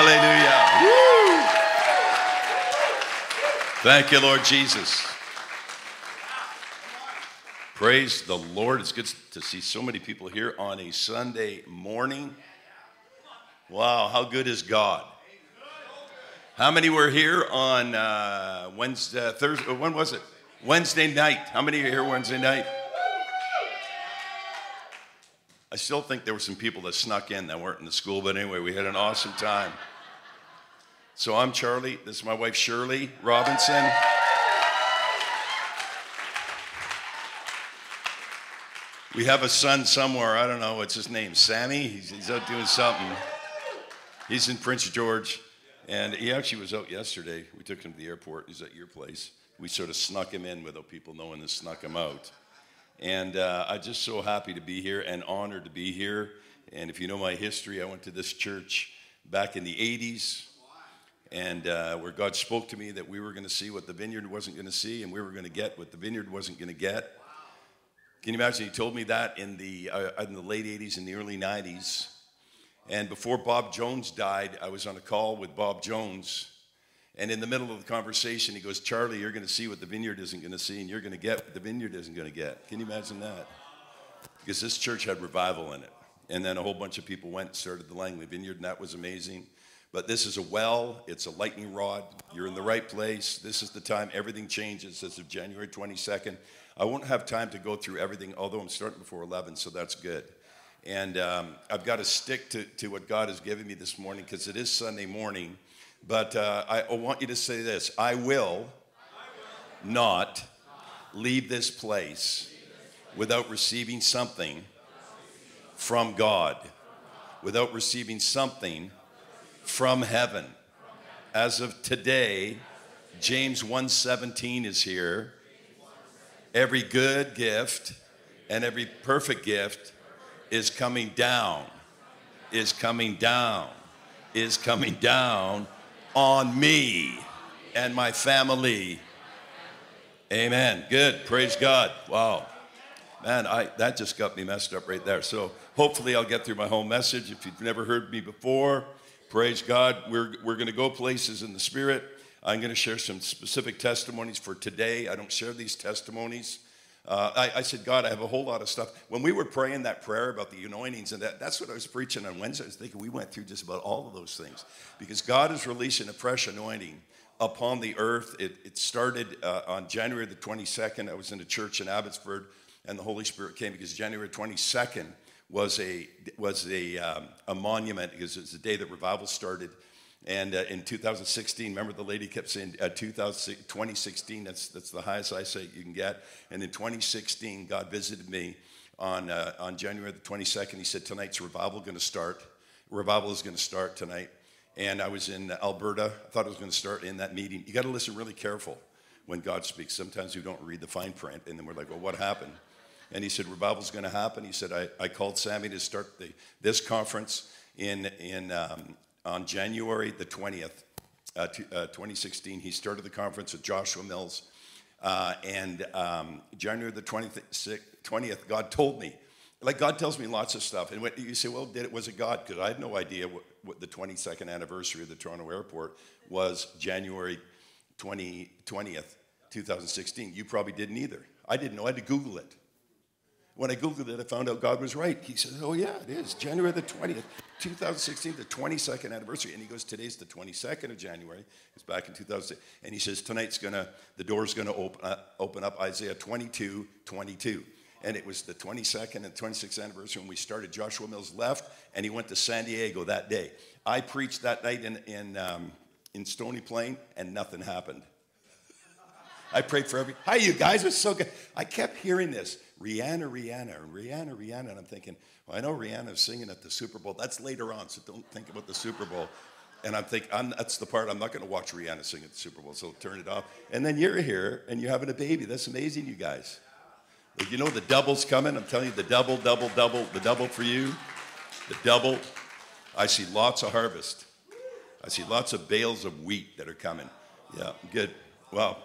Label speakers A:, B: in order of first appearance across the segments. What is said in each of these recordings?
A: Hallelujah. Woo. Thank you, Lord Jesus. Praise the Lord. It's good to see so many people here on a Sunday morning. Wow, how good is God? How many were here on uh, Wednesday, Thursday? When was it? Wednesday night. How many are here Wednesday night? I still think there were some people that snuck in that weren't in the school, but anyway, we had an awesome time. So I'm Charlie. This is my wife Shirley Robinson. We have a son somewhere. I don't know what's his name. Sammy. He's, he's out doing something. He's in Prince George, and he actually was out yesterday. We took him to the airport. He's at your place. We sort of snuck him in without people knowing and snuck him out. And uh, I'm just so happy to be here and honored to be here. And if you know my history, I went to this church back in the 80s, and uh, where God spoke to me that we were going to see what the vineyard wasn't going to see, and we were going to get what the vineyard wasn't going to get. Can you imagine? He told me that in the, uh, in the late 80s and the early 90s. And before Bob Jones died, I was on a call with Bob Jones. And in the middle of the conversation, he goes, Charlie, you're going to see what the vineyard isn't going to see, and you're going to get what the vineyard isn't going to get. Can you imagine that? Because this church had revival in it. And then a whole bunch of people went and started the Langley Vineyard, and that was amazing. But this is a well, it's a lightning rod. You're in the right place. This is the time everything changes as of January 22nd. I won't have time to go through everything, although I'm starting before 11, so that's good. And um, I've got to stick to, to what God has given me this morning because it is Sunday morning. But uh, I, I want you to say this I will not leave this place without receiving something from God, without receiving something from heaven. As of today, James 1:17 is here. Every good gift and every perfect gift is coming down, is coming down, is coming down on me and my family. Amen. Good. Praise God. Wow. Man, I, that just got me messed up right there. So hopefully I'll get through my whole message. If you've never heard me before, praise God. We're, we're going to go places in the Spirit. I'm going to share some specific testimonies for today. I don't share these testimonies. Uh, I, I, said, God, I have a whole lot of stuff. When we were praying that prayer about the anointings, and that, that's what I was preaching on Wednesday. I was thinking we went through just about all of those things because God is releasing a fresh anointing upon the earth. It, it started uh, on January the 22nd. I was in a church in Abbotsford, and the Holy Spirit came because January 22nd was a was a, um, a monument because it's the day that revival started. And uh, in 2016, remember the lady kept saying uh, 2016, that's, that's the highest eyesight you can get. And in 2016, God visited me on, uh, on January the 22nd. He said, Tonight's revival going to start. Revival is going to start tonight. And I was in Alberta. I thought it was going to start in that meeting. You got to listen really careful when God speaks. Sometimes we don't read the fine print, and then we're like, well, what happened? And he said, revival's going to happen. He said, I, I called Sammy to start the, this conference in, in, um, on January the 20th, uh, uh, 2016. He started the conference with Joshua Mills. Uh, and um, January the 20th, 20th, God told me, like God tells me lots of stuff. And when, you say, well, did it, was it God? Because I had no idea what, what, the 22nd anniversary of the Toronto airport was January 20, 20th, 2016. You probably didn't either. I didn't know. I had to Google it. When I Googled it, I found out God was right. He says, Oh, yeah, it is. January the 20th, 2016, the 22nd anniversary. And he goes, Today's the 22nd of January. It's back in 2006. And he says, Tonight's going to, the door's going to open, uh, open up Isaiah 22, 22. And it was the 22nd and 26th anniversary when we started. Joshua Mills left, and he went to San Diego that day. I preached that night in, in, um, in Stony Plain, and nothing happened. I prayed for every. Hi, you guys. it's so good. I kept hearing this. Rihanna, Rihanna, Rihanna, Rihanna. And I'm thinking, well, I know Rihanna's singing at the Super Bowl. That's later on, so don't think about the Super Bowl. And I'm thinking, I'm, that's the part I'm not going to watch Rihanna sing at the Super Bowl, so turn it off. And then you're here and you're having a baby. That's amazing, you guys. You know, the double's coming. I'm telling you, the double, double, double, the double for you, the double. I see lots of harvest. I see lots of bales of wheat that are coming. Yeah, good. Well,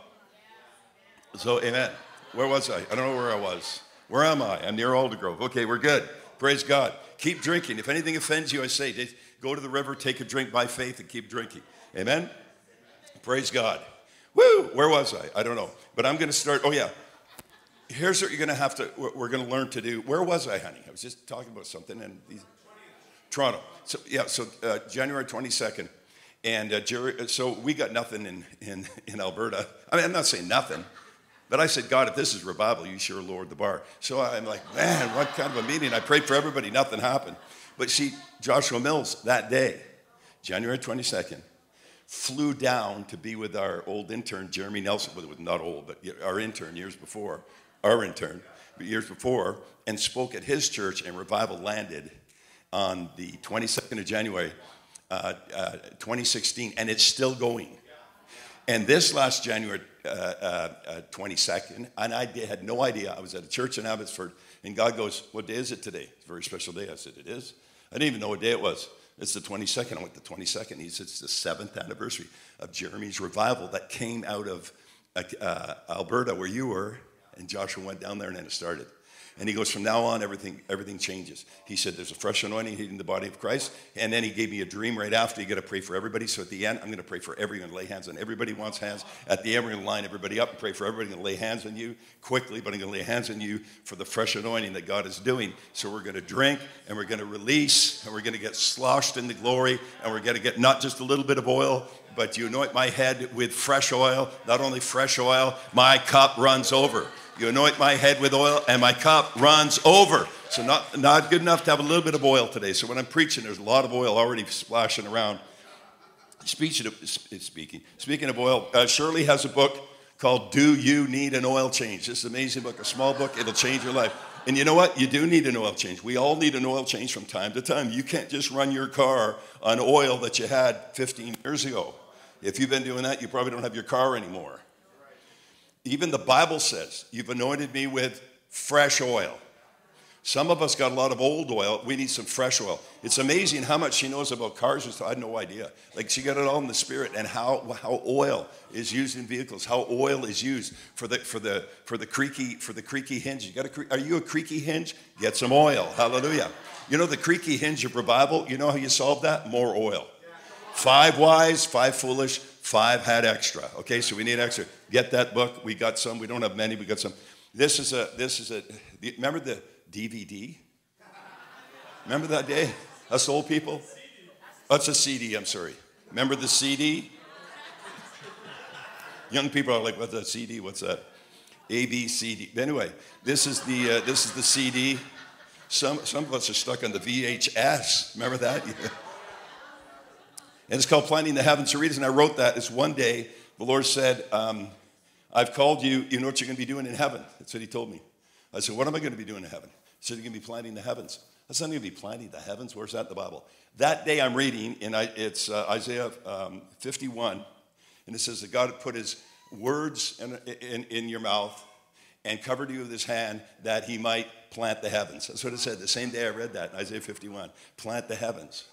A: so amen. Where was I? I don't know where I was. Where am I? I'm near Aldergrove. Okay, we're good. Praise God. Keep drinking. If anything offends you, I say, go to the river, take a drink by faith, and keep drinking. Amen? Praise God. Woo! Where was I? I don't know. But I'm going to start. Oh, yeah. Here's what you're going to have to, we're going to learn to do. Where was I, honey? I was just talking about something. and these, Toronto. So, yeah, so uh, January 22nd. And uh, Jerry, so we got nothing in, in, in Alberta. I mean, I'm not saying nothing. But I said, God, if this is revival, you sure lowered the bar. So I'm like, man, what kind of a meeting? I prayed for everybody, nothing happened. But see, Joshua Mills that day, January 22nd, flew down to be with our old intern, Jeremy Nelson, well, not old, but our intern years before, our intern, years before, and spoke at his church, and revival landed on the 22nd of January, uh, uh, 2016, and it's still going. And this last January uh, uh, 22nd, and I had no idea. I was at a church in Abbotsford, and God goes, What day is it today? It's a very special day. I said, It is. I didn't even know what day it was. It's the 22nd. I went the 22nd. He said, It's the seventh anniversary of Jeremy's revival that came out of uh, uh, Alberta, where you were, and Joshua went down there, and then it started. And he goes, from now on, everything, everything changes. He said, there's a fresh anointing hitting the body of Christ. And then he gave me a dream right after. You got to pray for everybody. So at the end, I'm going to pray for everyone, lay hands on everybody wants hands. At the end, we're going to line everybody up and pray for everybody. I'm going to lay hands on you quickly, but I'm going to lay hands on you for the fresh anointing that God is doing. So we're going to drink and we're going to release and we're going to get sloshed in the glory and we're going to get not just a little bit of oil, but you anoint my head with fresh oil. Not only fresh oil, my cup runs over. You anoint my head with oil, and my cup runs over. So, not, not good enough to have a little bit of oil today. So, when I'm preaching, there's a lot of oil already splashing around. Speaking of, speaking, speaking of oil, uh, Shirley has a book called Do You Need an Oil Change? This amazing book, a small book. It'll change your life. And you know what? You do need an oil change. We all need an oil change from time to time. You can't just run your car on oil that you had 15 years ago. If you've been doing that, you probably don't have your car anymore. Even the Bible says, You've anointed me with fresh oil. Some of us got a lot of old oil. We need some fresh oil. It's amazing how much she knows about cars. I had no idea. Like she got it all in the spirit and how, how oil is used in vehicles, how oil is used for the for the for the creaky for the creaky hinge. You got a are you a creaky hinge? Get some oil. Hallelujah. You know the creaky hinge of revival, you know how you solve that? More oil. Five wise, five foolish, five had extra. Okay, so we need extra. Get that book. We got some. We don't have many. We got some. This is a. This is a. Remember the DVD? Remember that day? Us old people. That's a CD. I'm sorry. Remember the CD? Young people are like, "What's a CD? What's that?" A B C D. Anyway, this is the uh, this is the CD. Some some of us are stuck on the VHS. Remember that? and it's called Planting the Heavens. The reason I wrote that. is one day the Lord said, um, I've called you, you know what you're going to be doing in heaven. That's what he told me. I said, What am I going to be doing in heaven? He said, You're going to be planting the heavens. I said, I'm going to be planting the heavens. Where's that in the Bible? That day I'm reading, and I, it's uh, Isaiah um, 51, and it says that God put his words in, in, in your mouth and covered you with his hand that he might plant the heavens. That's what it said the same day I read that in Isaiah 51. Plant the heavens.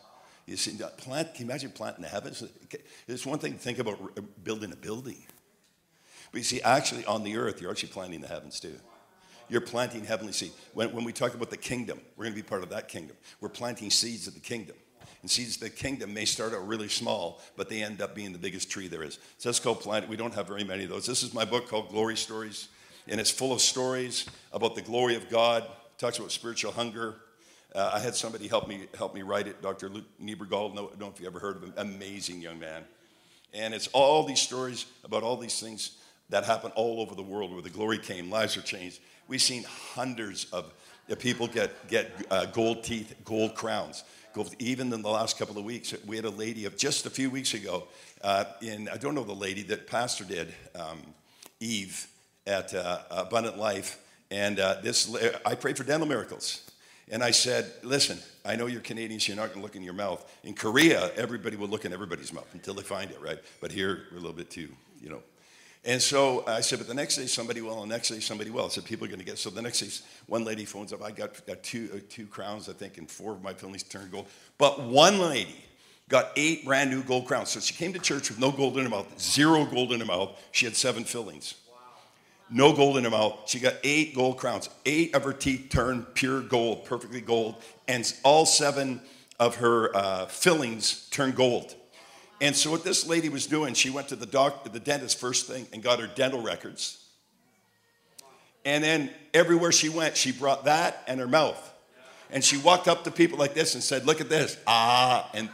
A: You see, plant, can you imagine planting the heavens? It's one thing to think about building a building. But you see, actually, on the earth, you're actually planting the heavens too. You're planting heavenly seed. When, when we talk about the kingdom, we're going to be part of that kingdom. We're planting seeds of the kingdom. And seeds of the kingdom may start out really small, but they end up being the biggest tree there is. So let's go plant. We don't have very many of those. This is my book called Glory Stories, and it's full of stories about the glory of God. It talks about spiritual hunger. Uh, I had somebody help me help me write it. Dr. Luke Niebergall. No, I don't know if you ever heard of him. Amazing young man. And it's all these stories about all these things that happen all over the world where the glory came, lives are changed. We've seen hundreds of people get, get uh, gold teeth, gold crowns. Gold, even in the last couple of weeks, we had a lady of just a few weeks ago, uh, in, I don't know the lady that Pastor did, um, Eve at uh, Abundant Life. And uh, this, I prayed for dental miracles. And I said, listen, I know you're Canadian, so you're not going to look in your mouth. In Korea, everybody will look in everybody's mouth until they find it, right? But here, we're a little bit too, you know, and so I said, but the next day somebody will, and the next day somebody will. I said, people are going to get. So the next day, one lady phones up. I got, got two, uh, two crowns, I think, and four of my fillings turned gold. But one lady got eight brand new gold crowns. So she came to church with no gold in her mouth, zero gold in her mouth. She had seven fillings. No gold in her mouth. She got eight gold crowns. Eight of her teeth turned pure gold, perfectly gold. And all seven of her uh, fillings turned gold. And so what this lady was doing, she went to the doctor, the dentist first thing, and got her dental records. And then everywhere she went, she brought that and her mouth. And she walked up to people like this and said, Look at this. Ah. And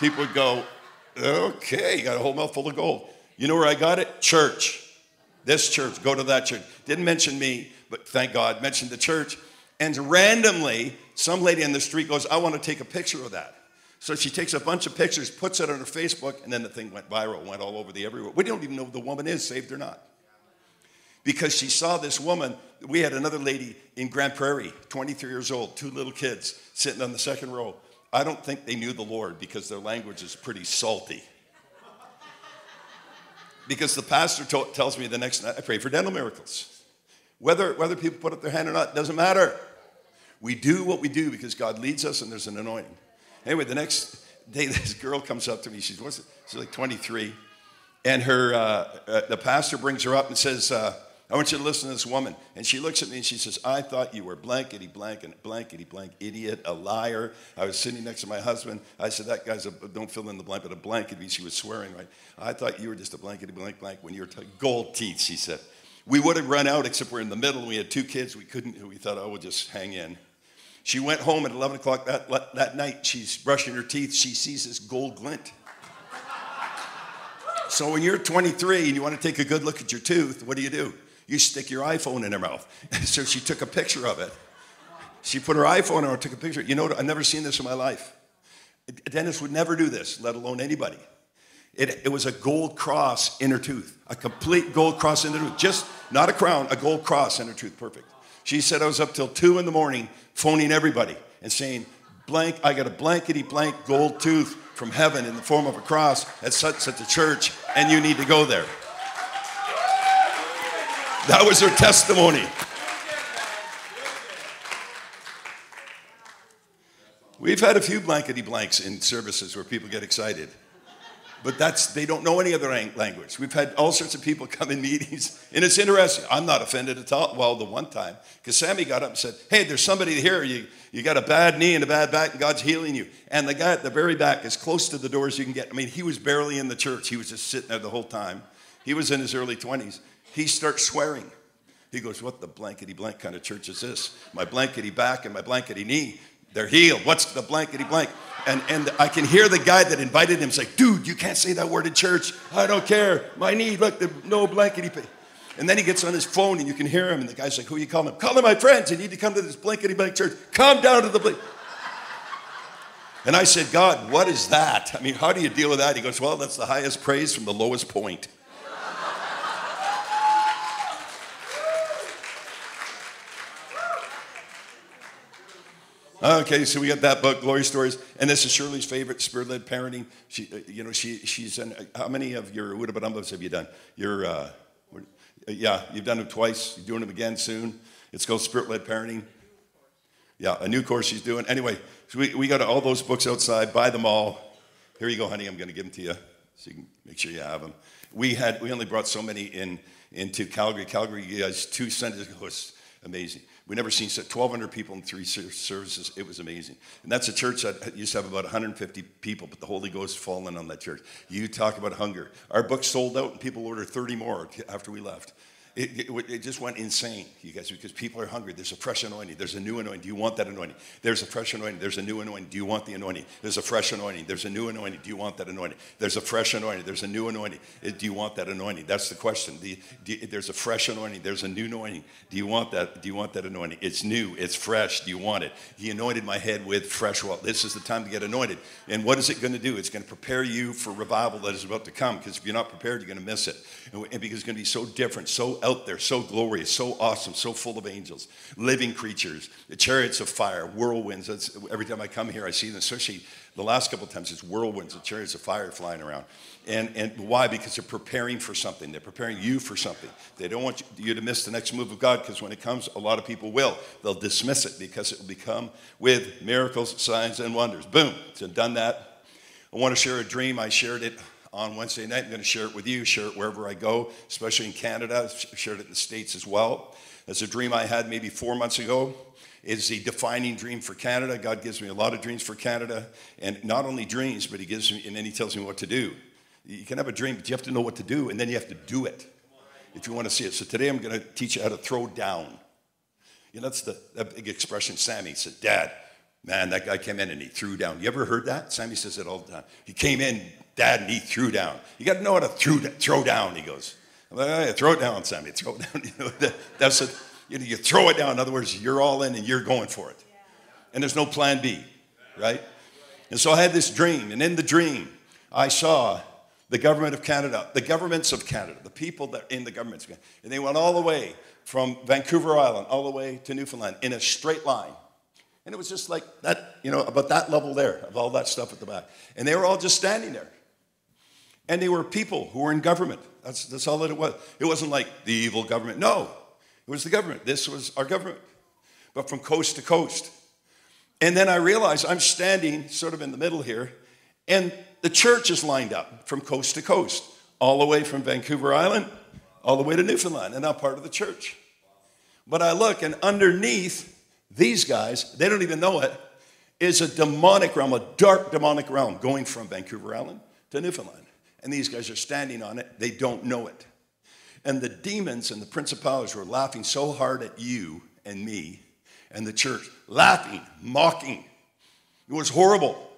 A: people would go, Okay, you got a whole mouth full of gold. You know where I got it? Church. This church. Go to that church. Didn't mention me, but thank God, mentioned the church. And randomly, some lady in the street goes, I want to take a picture of that. So she takes a bunch of pictures, puts it on her Facebook, and then the thing went viral, went all over the everywhere. We don't even know if the woman is saved or not. Because she saw this woman. We had another lady in Grande Prairie, 23 years old, two little kids sitting on the second row. I don't think they knew the Lord because their language is pretty salty. Because the pastor to- tells me the next night, I pray for dental miracles. Whether, whether people put up their hand or not doesn't matter. We do what we do because God leads us and there's an anointing. Anyway, the next day, this girl comes up to me. She's, what's it? She's like 23. And her, uh, uh, the pastor brings her up and says, uh, I want you to listen to this woman. And she looks at me and she says, I thought you were blankety blank and blankety blank idiot, a liar. I was sitting next to my husband. I said, That guy's a, don't fill in the blank, but a blankety. She was swearing, right? I thought you were just a blankety blank blank when you were t- gold teeth, she said. We would have run out, except we're in the middle we had two kids. We couldn't, we thought, oh, we'll just hang in. She went home at 11 o'clock that, that night. She's brushing her teeth. She sees this gold glint. So when you're 23 and you want to take a good look at your tooth, what do you do? You stick your iPhone in her mouth. so she took a picture of it. She put her iPhone on and took a picture. You know, I've never seen this in my life. A dentist would never do this, let alone anybody. It, it was a gold cross in her tooth, a complete gold cross in her tooth. Just not a crown, a gold cross in her tooth. Perfect. She said I was up till two in the morning phoning everybody and saying, blank, I got a blankety blank gold tooth from heaven in the form of a cross at such such a church, and you need to go there. That was her testimony. We've had a few blankety blanks in services where people get excited but that's they don't know any other language. We've had all sorts of people come in meetings, and it's interesting. I'm not offended at all. Well, the one time, because Sammy got up and said, "Hey, there's somebody here. You you got a bad knee and a bad back, and God's healing you." And the guy at the very back, as close to the door as you can get. I mean, he was barely in the church. He was just sitting there the whole time. He was in his early 20s. He starts swearing. He goes, What the blankety blank kind of church is this? My blankety back and my blankety knee, they're healed. What's the blankety blank? And, and I can hear the guy that invited him say, dude, you can't say that word in church. I don't care. My knee, look, the, no blankety blank. And then he gets on his phone and you can hear him. And the guy's like, who are you calling him? Calling my friends. You need to come to this blankety blank church. Come down to the blank. And I said, God, what is that? I mean, how do you deal with that? He goes, well, that's the highest praise from the lowest point. Okay, so we got that book, Glory Stories, and this is Shirley's favorite, spirit-led parenting. She, uh, you know, she, she's in. How many of your Udabadumbas have you done? Your, uh, yeah, you've done them twice. You're doing them again soon. It's called spirit-led parenting. Yeah, a new course she's doing. Anyway, so we, we got all those books outside. Buy them all. Here you go, honey. I'm going to give them to you, so you can make sure you have them. We had we only brought so many in into Calgary. Calgary has two Sundays. It was amazing. We never seen 1,200 people in three services. It was amazing. And that's a church that used to have about 150 people, but the Holy Ghost fallen on that church. You talk about hunger. Our book sold out, and people ordered 30 more after we left. It, it, it, just went insane, you guys, because people are hungry. There's a fresh anointing. There's a new anointing. Do you want that anointing? There's a fresh anointing. There's a new anointing. Do you want the anointing? There's a fresh anointing. There's a new anointing. Do you want that anointing? There's a fresh anointing. There's a new anointing. Do you want that anointing? That's the question. Do you, do you, there's a fresh anointing. There's a new anointing. Do you want that? Do you want that anointing? It's new. It's fresh. Do you want it? He anointed my head with fresh oil. This is the time to get anointed. And what is it going to do? It's going to prepare you for revival that is about to come. Because if you're not prepared, you're going to miss it. And because it's going to be so different, so out there, so glorious so awesome, so full of angels, living creatures, the chariots of fire, whirlwinds. That's, every time I come here, I see them, especially the last couple of times, it's whirlwinds and chariots of fire flying around. And, and why? Because they're preparing for something. They're preparing you for something. They don't want you to miss the next move of God because when it comes, a lot of people will. They'll dismiss it because it will become with miracles, signs, and wonders. Boom. So done that. I want to share a dream. I shared it on Wednesday night. I'm going to share it with you, share it wherever I go, especially in Canada, I've shared it in the States as well. That's a dream I had maybe four months ago. It's a defining dream for Canada. God gives me a lot of dreams for Canada, and not only dreams, but He gives me, and then He tells me what to do. You can have a dream, but you have to know what to do, and then you have to do it if you want to see it. So today I'm going to teach you how to throw down. You know, that's the that big expression. Sammy said, Dad, man, that guy came in and he threw down. You ever heard that? Sammy says it all the time. He came in, Dad, and he threw down. You got to know how to throw, throw down, he goes. I'm like, oh, yeah, throw it down, Sammy, throw it down. You know, that, that's it. You, know, you throw it down. In other words, you're all in and you're going for it. And there's no plan B, right? And so I had this dream, and in the dream, I saw the government of Canada, the governments of Canada, the people that in the governments, and they went all the way from Vancouver Island all the way to Newfoundland in a straight line. And it was just like that, you know, about that level there of all that stuff at the back. And they were all just standing there. And they were people who were in government. That's, that's all that it was. It wasn't like the evil government. No, it was the government. This was our government, but from coast to coast. And then I realized I'm standing sort of in the middle here, and the church is lined up from coast to coast, all the way from Vancouver Island, all the way to Newfoundland, and I'm part of the church. But I look, and underneath these guys, they don't even know it, is a demonic realm, a dark demonic realm going from Vancouver Island to Newfoundland. And these guys are standing on it, they don't know it. And the demons and the principalities were laughing so hard at you and me and the church, laughing, mocking. It was horrible.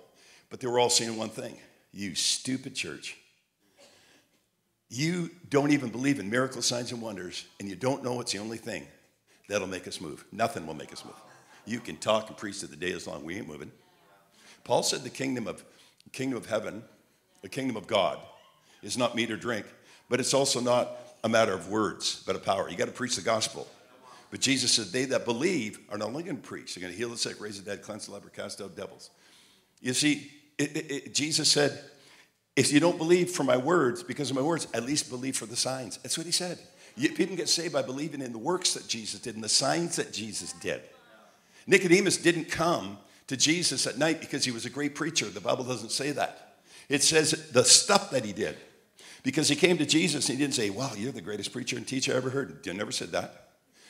A: But they were all saying one thing you stupid church. You don't even believe in miracle signs and wonders, and you don't know it's the only thing that'll make us move. Nothing will make us move. You can talk and preach to the day as long we ain't moving. Paul said the kingdom of kingdom of heaven, the kingdom of God, is not meat or drink, but it's also not a matter of words, but of power. You got to preach the gospel. But Jesus said, They that believe are not only going to preach, they're going to heal the sick, raise the dead, cleanse the leper, cast out devils. You see, it, it, it, Jesus said, if you don't believe for my words, because of my words, at least believe for the signs. That's what he said. You, people get saved by believing in the works that Jesus did and the signs that Jesus did. Nicodemus didn't come to Jesus at night because he was a great preacher. The Bible doesn't say that. It says the stuff that he did. Because he came to Jesus and he didn't say, Wow, you're the greatest preacher and teacher I ever heard. He never said that.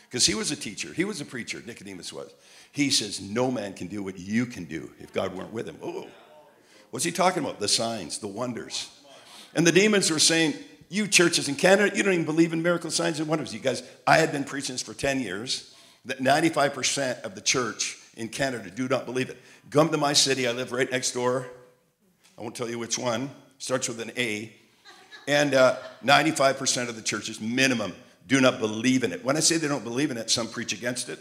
A: Because he was a teacher, he was a preacher, Nicodemus was. He says, No man can do what you can do if God weren't with him. Oh, What's he talking about? The signs, the wonders. And the demons were saying, You churches in Canada, you don't even believe in miracle signs and wonders. You guys, I had been preaching this for 10 years, that 95% of the church in Canada do not believe it. Come to my city, I live right next door. I won't tell you which one, starts with an A. And uh, 95% of the churches, minimum, do not believe in it. When I say they don't believe in it, some preach against it.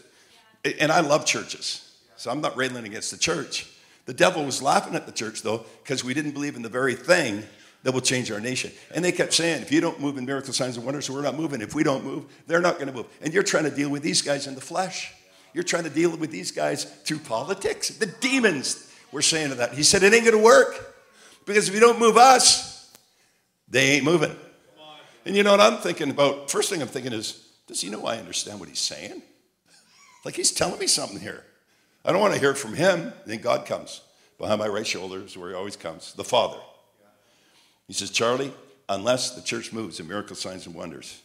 A: And I love churches, so I'm not railing against the church. The devil was laughing at the church, though, because we didn't believe in the very thing that will change our nation. And they kept saying, if you don't move in miracle signs and wonders, we're not moving. If we don't move, they're not going to move. And you're trying to deal with these guys in the flesh. You're trying to deal with these guys through politics. The demons were saying to that. He said, it ain't going to work because if you don't move us, they ain't moving. And you know what I'm thinking about? First thing I'm thinking is, does he know I understand what he's saying? Like he's telling me something here. I don't want to hear it from him. Then God comes behind my right shoulder is where he always comes the Father. He says, Charlie, unless the church moves in miracle signs and wonders,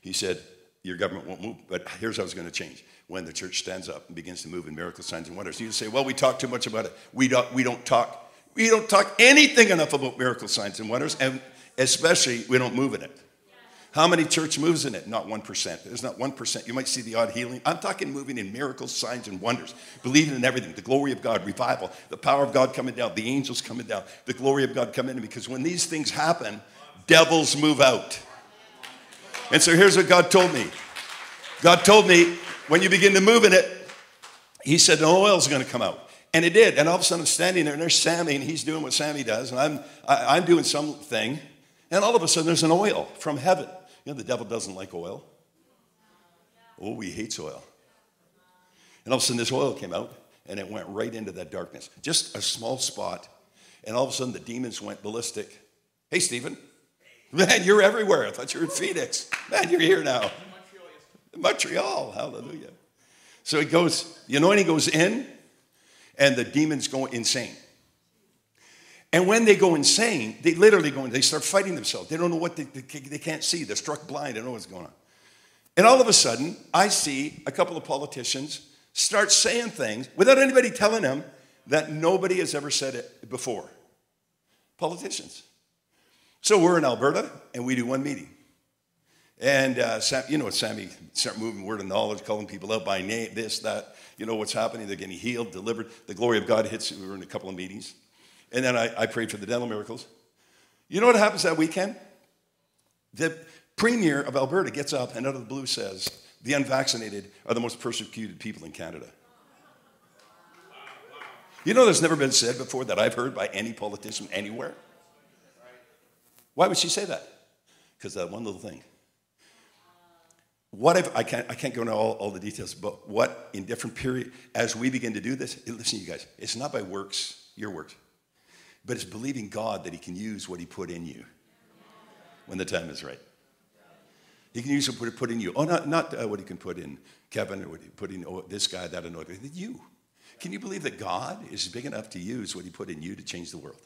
A: he said, your government won't move. But here's how it's going to change when the church stands up and begins to move in miracle signs and wonders. You say, well, we talk too much about it. We don't, we don't talk. We don't talk anything enough about miracle signs and wonders, and especially we don't move in it. How many church moves in it? Not 1%. There's not 1%. You might see the odd healing. I'm talking moving in miracles, signs, and wonders, believing in everything the glory of God, revival, the power of God coming down, the angels coming down, the glory of God coming in. Because when these things happen, devils move out. And so here's what God told me God told me when you begin to move in it, He said, the oil's going to come out. And it did. And all of a sudden, I'm standing there, and there's Sammy, and he's doing what Sammy does, and I'm, I, am i am doing something. And all of a sudden, there's an oil from heaven. You know, the devil doesn't like oil. Oh, he hates oil. And all of a sudden, this oil came out and it went right into that darkness. Just a small spot. And all of a sudden, the demons went ballistic. Hey, Stephen. Man, you're everywhere. I thought you were in Phoenix. Man, you're here now. Montreal. Hallelujah. So it goes, the anointing goes in, and the demons go insane. And when they go insane, they literally go they start fighting themselves. They don't know what they, they, they can't see. They're struck blind. They don't know what's going on. And all of a sudden, I see a couple of politicians start saying things without anybody telling them that nobody has ever said it before. Politicians. So we're in Alberta and we do one meeting. And uh, Sam, you know what, Sammy, start moving word of knowledge, calling people out by name, this, that. You know what's happening. They're getting healed, delivered. The glory of God hits. We were in a couple of meetings. And then I, I prayed for the dental miracles. You know what happens that weekend? The premier of Alberta gets up and out of the blue says, the unvaccinated are the most persecuted people in Canada. You know, there's never been said before that I've heard by any politician anywhere. Why would she say that? Because that one little thing. What if, I can't, I can't go into all, all the details, but what in different period, as we begin to do this, listen, you guys, it's not by works, your works, but it's believing God that He can use what He put in you when the time is right. He can use what He put in you. Oh, not, not uh, what He can put in Kevin or what He put in oh, this guy, that. Guy. You. Can you believe that God is big enough to use what He put in you to change the world?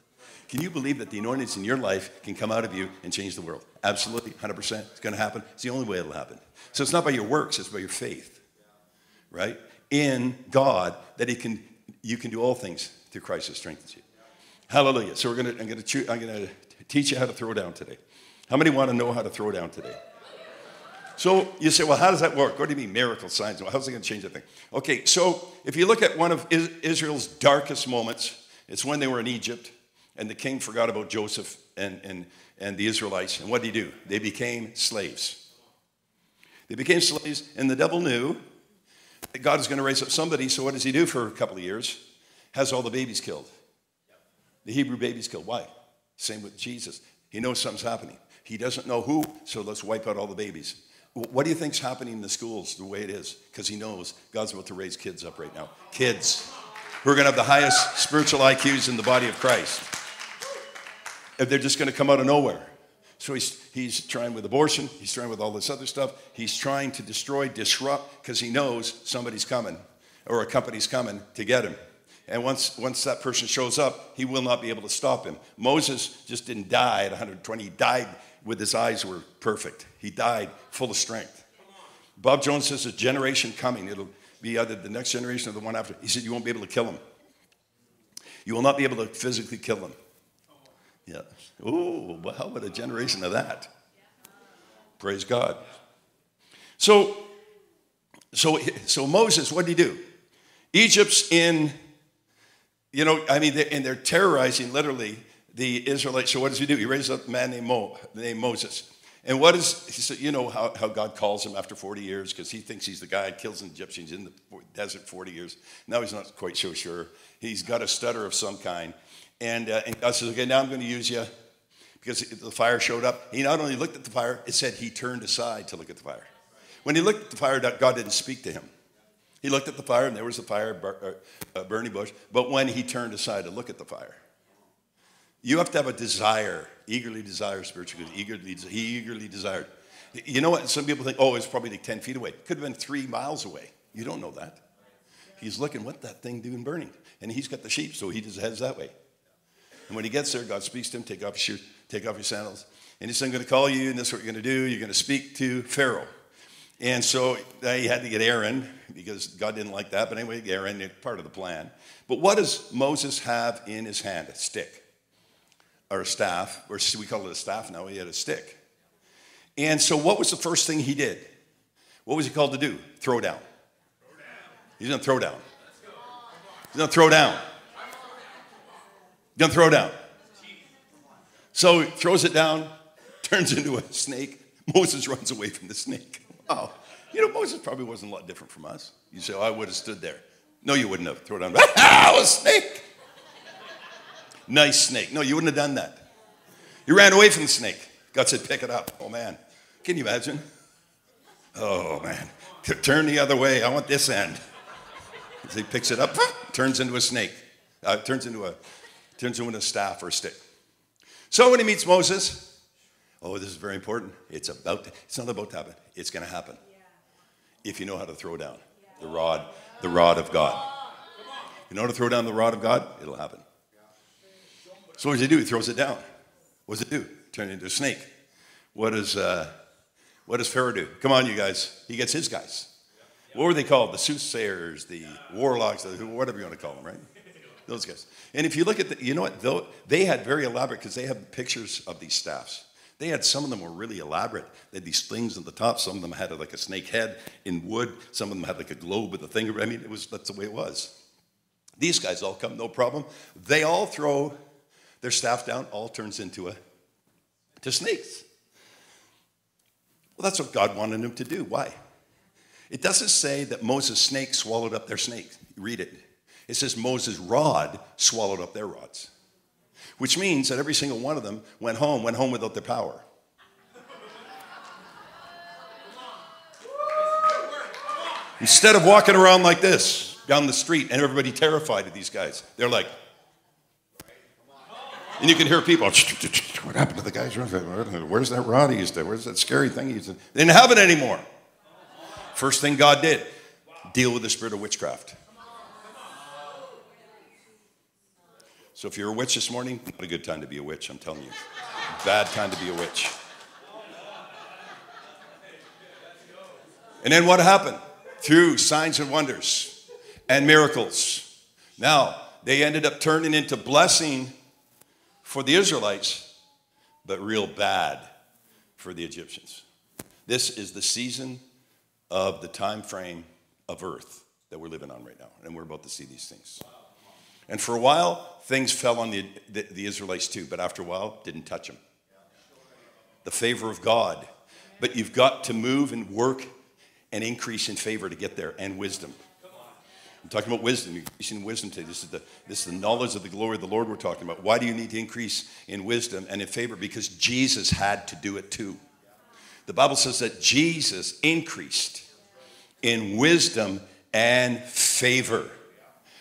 A: Can you believe that the anointings in your life can come out of you and change the world? Absolutely, 100%. It's going to happen. It's the only way it'll happen. So it's not by your works, it's by your faith, right? In God, that He can, you can do all things through Christ who strengthens you. Hallelujah. So we're gonna, I'm going to gonna teach you how to throw down today. How many want to know how to throw down today? So you say, well, how does that work? What do you mean miracle signs? How's it going to change the thing? Okay, so if you look at one of Israel's darkest moments, it's when they were in Egypt and the king forgot about Joseph and, and, and the Israelites. And what did he do? They became slaves. They became slaves, and the devil knew that God is going to raise up somebody. So what does he do for a couple of years? Has all the babies killed. The Hebrew babies killed. Why? Same with Jesus. He knows something's happening. He doesn't know who, so let's wipe out all the babies. What do you think's happening in the schools the way it is? Because he knows God's about to raise kids up right now. Kids who are going to have the highest spiritual IQs in the body of Christ. If they're just going to come out of nowhere. So he's, he's trying with abortion, he's trying with all this other stuff. He's trying to destroy, disrupt, because he knows somebody's coming or a company's coming to get him. And once, once that person shows up, he will not be able to stop him. Moses just didn't die at 120. He died with his eyes were perfect. He died full of strength. Bob Jones says a generation coming. It'll be either the next generation or the one after. He said you won't be able to kill him. You will not be able to physically kill him. Yeah. Oh, well, how about a generation of that? Praise God. So, so, so Moses, what did he do? Egypt's in, you know, I mean, they're, and they're terrorizing literally the Israelites. So what does he do? He raises up a man named, Mo, named Moses. And what is, he said, you know how, how God calls him after 40 years because he thinks he's the guy that kills the Egyptians in the desert 40 years. Now he's not quite so sure. He's got a stutter of some kind. And, uh, and God says, okay, now I'm going to use you because the fire showed up. He not only looked at the fire, it said he turned aside to look at the fire. When he looked at the fire, God didn't speak to him. He looked at the fire, and there was a fire, a burning bush. But when he turned aside to look at the fire, you have to have a desire, eagerly desire spiritual good, eagerly, he eagerly desired. You know what? Some people think, oh, it's probably like 10 feet away. It could have been three miles away. You don't know that. He's looking, what that thing doing burning? And he's got the sheep, so he just heads that way. And when he gets there, God speaks to him, take off your take off your sandals. And he said, I'm going to call you, and this is what you're going to do. You're going to speak to Pharaoh. And so he had to get Aaron because God didn't like that. But anyway, Aaron, part of the plan. But what does Moses have in his hand? A stick or a staff, or we call it a staff now. He had a stick. And so, what was the first thing he did? What was he called to do? Throw down. He's going to throw down. He's going to throw down. Gonna throw it down. So he throws it down, turns into a snake. Moses runs away from the snake. Wow. You know, Moses probably wasn't a lot different from us. You say, oh, I would have stood there. No, you wouldn't have. Throw it down. Ah, a snake. Nice snake. No, you wouldn't have done that. You ran away from the snake. God said, pick it up. Oh, man. Can you imagine? Oh, man. Turn the other way. I want this end. As he picks it up, turns into a snake. Uh, turns into a turns into a staff or a stick. So when he meets Moses, oh, this is very important. It's about to, it's not about to happen. It's going to happen. If you know how to throw down the rod, the rod of God. You know how to throw down the rod of God? It'll happen. So what does he do? He throws it down. What does it do? Turn it into a snake. What does uh, What does Pharaoh do? Come on, you guys. He gets his guys. What were they called? The soothsayers, the warlocks, whatever you want to call them, right? Those guys. And if you look at the, you know what? Though they had very elaborate because they have pictures of these staffs. They had some of them were really elaborate. They had these things at the top. Some of them had like a snake head in wood. Some of them had like a globe with a thing. I mean, it was that's the way it was. These guys all come, no problem. They all throw their staff down. All turns into a to snakes. Well, that's what God wanted them to do. Why? It doesn't say that Moses' snake swallowed up their snake. Read it. It says Moses' rod swallowed up their rods, which means that every single one of them went home, went home without their power. Instead of walking around like this down the street and everybody terrified of these guys, they're like, and you can hear people, what happened to the guys? Where's that rod he used to? Where's that scary thing he used to? They didn't have it anymore. First thing God did, deal with the spirit of witchcraft. So if you're a witch this morning, not a good time to be a witch, I'm telling you. Bad time to be a witch. And then what happened? Through signs and wonders and miracles. Now, they ended up turning into blessing for the Israelites, but real bad for the Egyptians. This is the season of the time frame of earth that we're living on right now, and we're about to see these things. And for a while, things fell on the, the, the Israelites too, but after a while, didn't touch them. The favor of God. But you've got to move and work and increase in favor to get there, and wisdom. I'm talking about wisdom, increasing wisdom today. This is, the, this is the knowledge of the glory of the Lord we're talking about. Why do you need to increase in wisdom and in favor? Because Jesus had to do it too. The Bible says that Jesus increased in wisdom and favor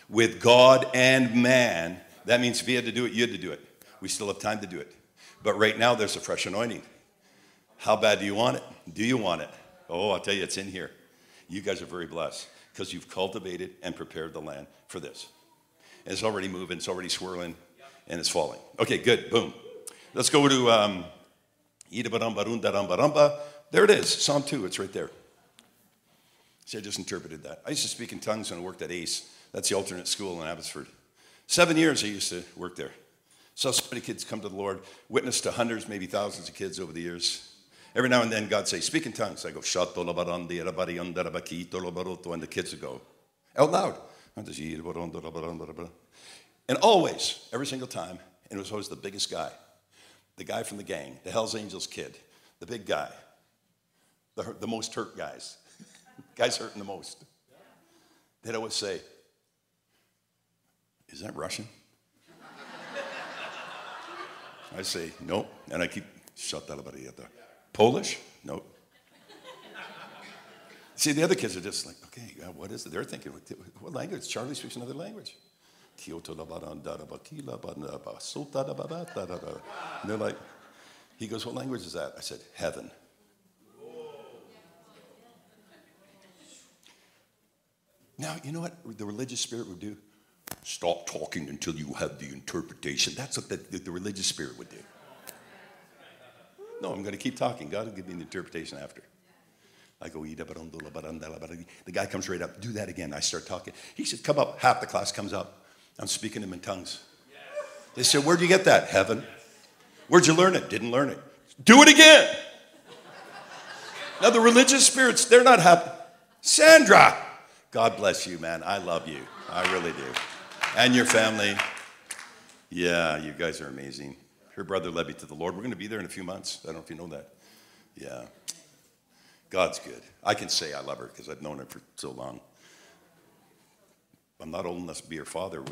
A: with God and man. That means if he had to do it, you had to do it. We still have time to do it. But right now, there's a fresh anointing. How bad do you want it? Do you want it? Oh, I'll tell you, it's in here. You guys are very blessed because you've cultivated and prepared the land for this. And it's already moving, it's already swirling, and it's falling. Okay, good. Boom. Let's go to um, there it is, Psalm 2, it's right there. See, I just interpreted that. I used to speak in tongues when I worked at ACE. That's the alternate school in Abbotsford. Seven years I used to work there. Saw so many kids come to the Lord, witnessed to hundreds, maybe thousands of kids over the years. Every now and then God say, speak in tongues. I go, and the kids would go, out loud. And always, every single time, and it was always the biggest guy, the guy from the gang, the Hells Angels kid, the big guy, the, the most hurt guys, guys hurting the most. They'd always say, Is that Russian? I say, Nope. And I keep. Polish? Nope. See, the other kids are just like, okay, what is it? They're thinking, what language? Charlie speaks another language. And they're like, he goes, what language is that? I said, heaven. Now, you know what the religious spirit would do? Stop talking until you have the interpretation. That's what the, the religious spirit would do. No, I'm going to keep talking. God will give me the interpretation after. I go, the guy comes right up. Do that again. I start talking. He said, Come up. Half the class comes up. I'm speaking to them in tongues. They said, Where'd you get that? Heaven. Where'd you learn it? Didn't learn it. Do it again. Now, the religious spirits, they're not happy. Sandra, God bless you, man. I love you. I really do. And your family. Yeah, you guys are amazing. Your brother led me to the Lord. We're going to be there in a few months. I don't know if you know that. Yeah. God's good. I can say I love her because I've known her for so long. I'm not old enough to be her father.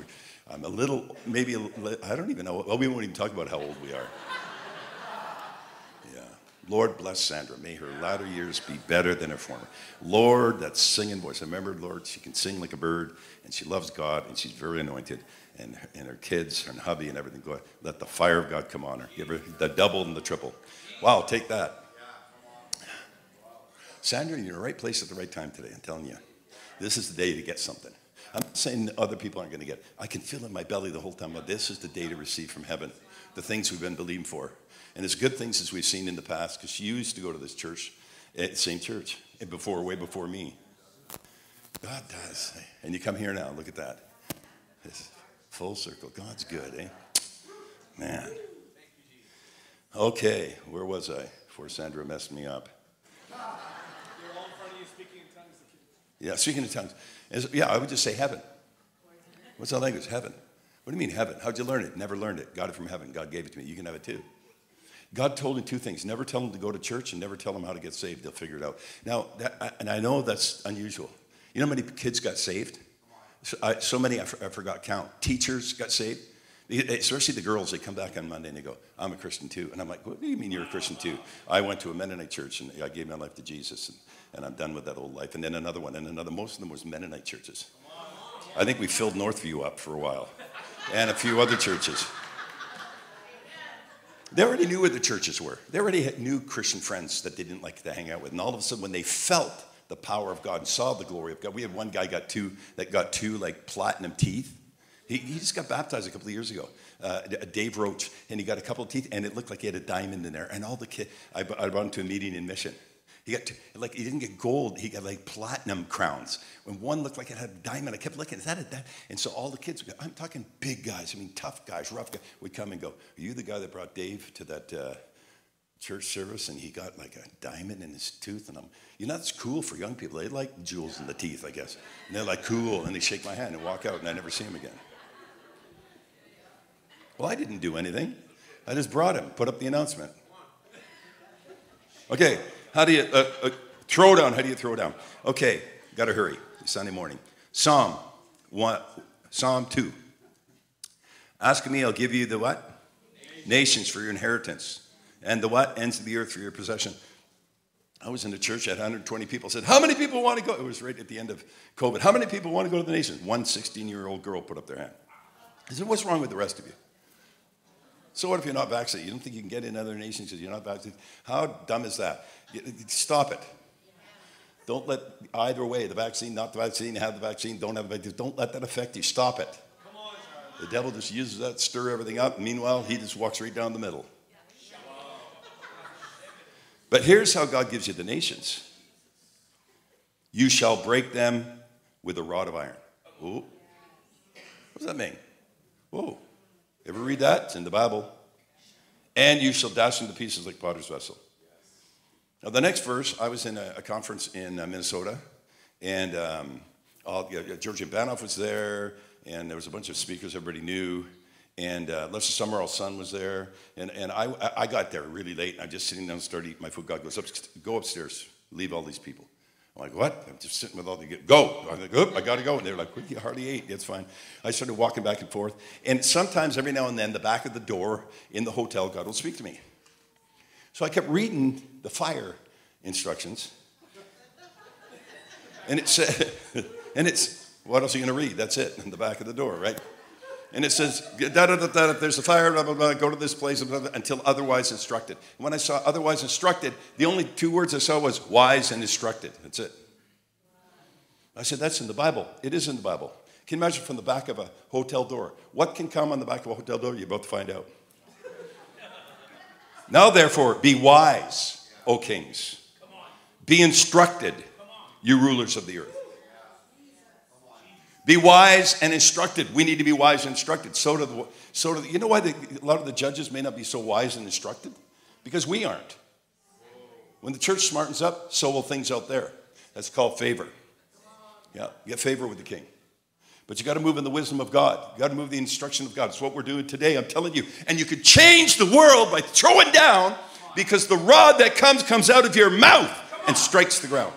A: I'm a little, maybe, I don't even know. Well, we won't even talk about how old we are. Lord bless Sandra. May her latter years be better than her former. Lord, that singing voice. I remember, Lord, she can sing like a bird and she loves God and she's very anointed and, and her kids and hubby and everything. Go, let the fire of God come on her. Give her the double and the triple. Wow, take that. Sandra, you're in the right place at the right time today. I'm telling you. This is the day to get something. I'm not saying other people aren't going to get. it. I can feel in my belly the whole time. But this is the day to receive from heaven the things we've been believing for, and as good things as we've seen in the past. Because she used to go to this church, same church, before, way before me. God does. And you come here now, look at that. It's full circle. God's good, eh? Man. Okay, where was I before Sandra messed me up? Yeah, speaking in tongues. Yeah, I would just say heaven. What's that language? Heaven. What do you mean heaven? How'd you learn it? Never learned it. Got it from heaven. God gave it to me. You can have it too. God told him two things never tell them to go to church and never tell them how to get saved. They'll figure it out. Now, that, and I know that's unusual. You know how many kids got saved? So, I, so many, I, I forgot count. Teachers got saved. Especially the girls, they come back on Monday and they go, I'm a Christian too. And I'm like, what do you mean you're a Christian too? I went to a Mennonite church and I gave my life to Jesus and, and I'm done with that old life. And then another one, and another, most of them was Mennonite churches. I think we filled Northview up for a while and a few other churches. They already knew where the churches were. They already had new Christian friends that they didn't like to hang out with. And all of a sudden, when they felt the power of God and saw the glory of God, we had one guy got two that got two like platinum teeth. He, he just got baptized a couple of years ago. Uh, Dave Roach, and he got a couple of teeth, and it looked like he had a diamond in there. And all the kids, I, I brought him to a meeting in Mission. He got like he didn't get gold. He got like platinum crowns. When one looked like it had a diamond, I kept looking. Is that diamond? And so all the kids, I'm talking big guys. I mean tough guys, rough guys, would come and go. Are you the guy that brought Dave to that uh, church service and he got like a diamond in his tooth? And I'm, you know, that's cool for young people. They like jewels in the teeth, I guess. And they're like cool, and they shake my hand and walk out, and I never see him again. Well, I didn't do anything. I just brought him, put up the announcement. Okay, how do you uh, uh, throw down? How do you throw down? Okay, got to hurry. Sunday morning. Psalm one, Psalm two. Ask me, I'll give you the what? Nations. Nations for your inheritance, and the what? Ends of the earth for your possession. I was in a church at 120 people. Said, "How many people want to go?" It was right at the end of COVID. How many people want to go to the nations? One 16-year-old girl put up their hand. I said, "What's wrong with the rest of you?" So what if you're not vaccinated? You don't think you can get in other nations because you're not vaccinated? How dumb is that? Stop it. Don't let either way, the vaccine, not the vaccine, have the vaccine, don't have the vaccine, don't let that affect you. Stop it. The devil just uses that, stir everything up. Meanwhile, he just walks right down the middle. But here's how God gives you the nations. You shall break them with a rod of iron. Ooh. What does that mean? Whoa. Ever read that? It's in the Bible. And you shall dash them to pieces like potter's vessel. Now, the next verse, I was in a, a conference in uh, Minnesota, and um, all, Banov was there, and there was a bunch of speakers everybody knew. And uh, Lester Sumrall's son was there. And, and I, I got there really late, and I'm just sitting down, starting to eat my food. God goes, Up, go upstairs, leave all these people. I'm like, what? I'm just sitting with all the, go. I'm like, oop, I got to go. And they're like, you hardly ate. It's fine. I started walking back and forth. And sometimes, every now and then, the back of the door in the hotel, God will speak to me. So I kept reading the fire instructions. And it said, and it's, what else are you to read? That's it, in the back of the door, right? And it says, da, da, da, da, there's a fire, blah, blah, blah, go to this place blah, blah, until otherwise instructed. And when I saw otherwise instructed, the only two words I saw was wise and instructed. That's it. I said, that's in the Bible. It is in the Bible. Can you imagine from the back of a hotel door? What can come on the back of a hotel door? You're about to find out. now, therefore, be wise, O kings. Be instructed, you rulers of the earth. Be wise and instructed. We need to be wise and instructed. So do the, so do the, you know why the, a lot of the judges may not be so wise and instructed? Because we aren't. When the church smartens up, so will things out there. That's called favor. Yeah, get favor with the king. But you got to move in the wisdom of God. You got to move the instruction of God. It's what we're doing today, I'm telling you. And you could change the world by throwing down because the rod that comes comes out of your mouth and strikes the ground.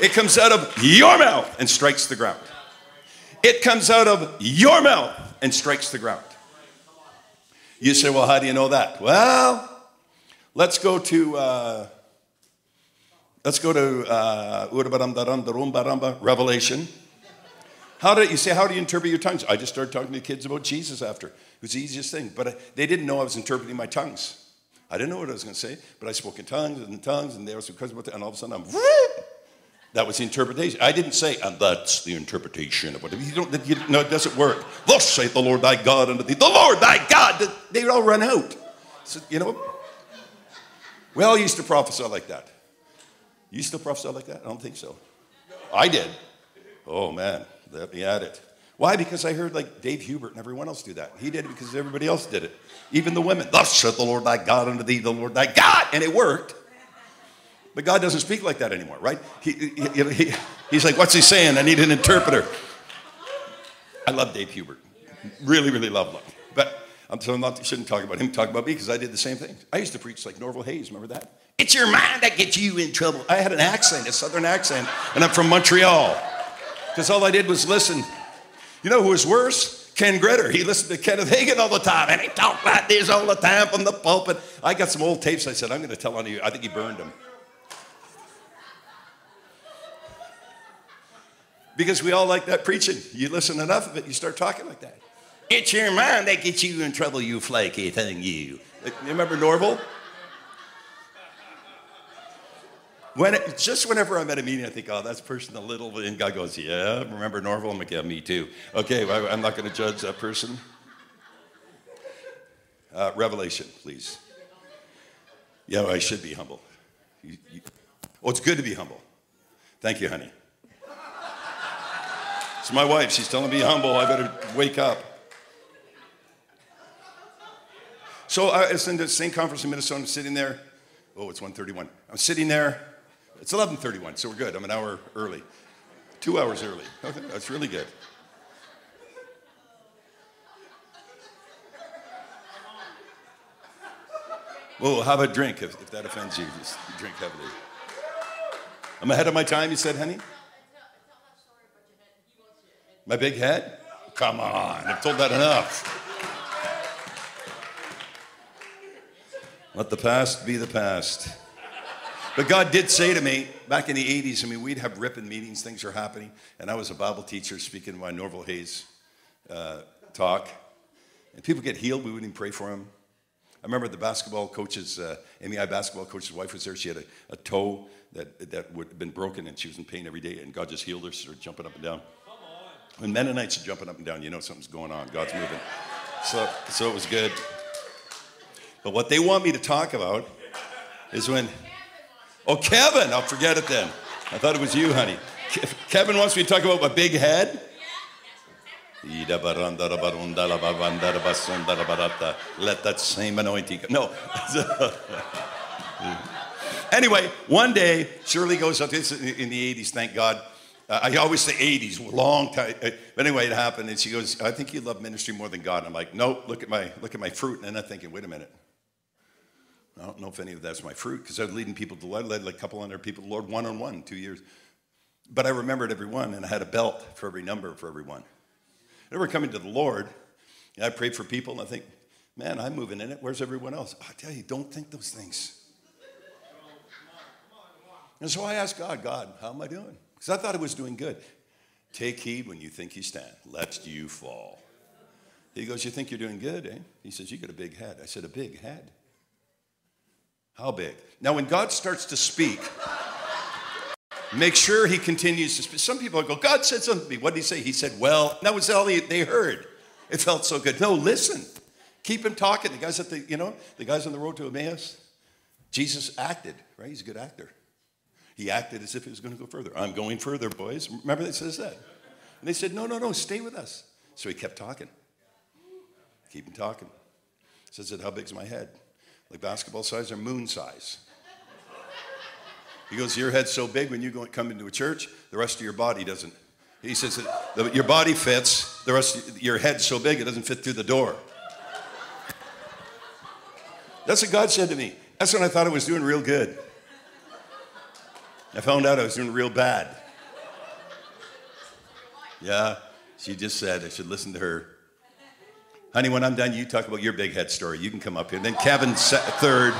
A: It comes out of your mouth and strikes the ground. It comes out of your mouth and strikes the ground. You say, well, how do you know that? Well, let's go to uh, let's go to uh, Revelation. How do you say? How do you interpret your tongues? I just started talking to kids about Jesus after. It was the easiest thing, but I, they didn't know I was interpreting my tongues. I didn't know what I was going to say, but I spoke in tongues and tongues, and they there was because and all of a sudden I'm that was the interpretation. I didn't say, and that's the interpretation of what you don't. You, no, it doesn't work. Thus saith the Lord thy God unto thee. The Lord thy God. They all run out. So, you know, we all used to prophesy like that. You still prophesy like that? I don't think so. I did. Oh man, let me at it. Why? Because I heard like Dave Hubert and everyone else do that. He did it because everybody else did it. Even the women. Thus saith the Lord thy God unto thee, the Lord thy God. And it worked. But God doesn't speak like that anymore, right? He, he, he, he's like, what's he saying? I need an interpreter. I love Dave Hubert. Really, really love him. But I'm so I'm not shouldn't talk about him, talk about me because I did the same thing. I used to preach like Norvel Hayes, remember that? It's your mind that gets you in trouble. I had an accent, a southern accent, and I'm from Montreal. Because all I did was listen. You know who was worse? Ken Gritter. He listened to Kenneth Hagin all the time, and he talked like this all the time from the pulpit. I got some old tapes. I said, I'm going to tell on you. I think he burned them. Because we all like that preaching. You listen enough of it, you start talking like that. It's your mind that gets you in trouble, you flaky thing, you. You remember Norvel? When it, just whenever I'm at a meeting, I think, oh, that's person a little, and God goes, yeah, remember Norvel? I'm like, yeah, me too. Okay, well, I'm not going to judge that person. Uh, Revelation, please. Yeah, well, I should be humble. You, you, oh, it's good to be humble. Thank you, honey. It's my wife. She's telling me humble. I better wake up. So I was in the same conference in Minnesota. I'm sitting there. Oh, it's 1:31. I'm sitting there. It's 11:31, so we're good. I'm an hour early, two hours early. Okay, that's really good. Well, have a drink if, if that offends you? Just drink heavily. I'm ahead of my time, you said, honey? My big head? Come on, I've told that enough. Let the past be the past. But God did say to me back in the 80s, I mean, we'd have ripping meetings, things are happening, and I was a Bible teacher speaking my Norvel Hayes uh, talk. And people get healed, we wouldn't even pray for them. I remember the basketball coach's, uh, MEI basketball coach's wife was there. She had a, a toe that, that would have been broken and she was in pain every day, and God just healed her, started jumping up and down. When Mennonites are jumping up and down, you know something's going on. God's moving. So, so it was good. But what they want me to talk about is when, oh, Kevin, I'll forget it then. I thought it was you, honey. Kevin wants me to talk about my big head. Let that same anointing. No. anyway, one day, Shirley goes up, this in the 80s, thank God. Uh, I always say 80s, long time. Uh, but anyway, it happened, and she goes, "I think you love ministry more than God." And I'm like, "Nope. Look at my look at my fruit." And then I'm thinking, "Wait a minute. I don't know if any of that's my fruit because I was leading people to Lord, led like a couple hundred people to Lord one on one, two years. But I remembered every one, and I had a belt for every number for every one. I remember coming to the Lord, and I prayed for people, and I think, man, I'm moving in it. Where's everyone else? I tell you, don't think those things. And so I asked God, God, how am I doing? Because I thought it was doing good. Take heed when you think you stand, lest you fall. He goes, You think you're doing good, eh? He says, You got a big head. I said, A big head? How big? Now, when God starts to speak, make sure he continues to speak. Some people go, God said something to me. What did he say? He said, Well, that was all they heard. It felt so good. No, listen. Keep him talking. The guys at the, you know, the guys on the road to Emmaus, Jesus acted, right? He's a good actor. He acted as if he was going to go further. I'm going further, boys. Remember that says that. And they said, No, no, no, stay with us. So he kept talking. Keep him talking. Says that, How big's my head? Like basketball size or moon size? He goes, Your head's so big when you go, come into a church, the rest of your body doesn't. He says that your body fits, the rest of your head's so big it doesn't fit through the door. That's what God said to me. That's when I thought I was doing real good. I found out I was doing real bad. Yeah, she just said I should listen to her. Honey, when I'm done, you talk about your big head story. You can come up here. And Then Kevin, third.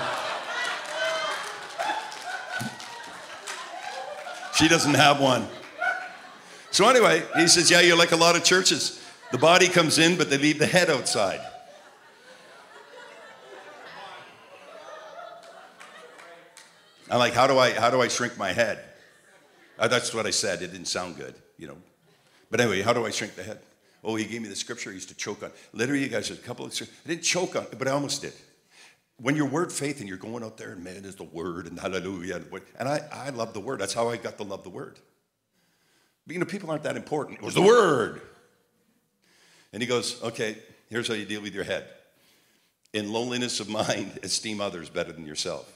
A: She doesn't have one. So, anyway, he says, Yeah, you're like a lot of churches. The body comes in, but they leave the head outside. I'm like, how do I how do I shrink my head? Uh, that's what I said. It didn't sound good, you know. But anyway, how do I shrink the head? Oh, he gave me the scripture I used to choke on. Literally, you guys, a couple of. I didn't choke on it, but I almost did. when you're word faith and you're going out there and man is the word and hallelujah. And, and I, I love the word. That's how I got to love the word. But you know, people aren't that important. It was the word. And he goes, okay, here's how you deal with your head. In loneliness of mind, esteem others better than yourself.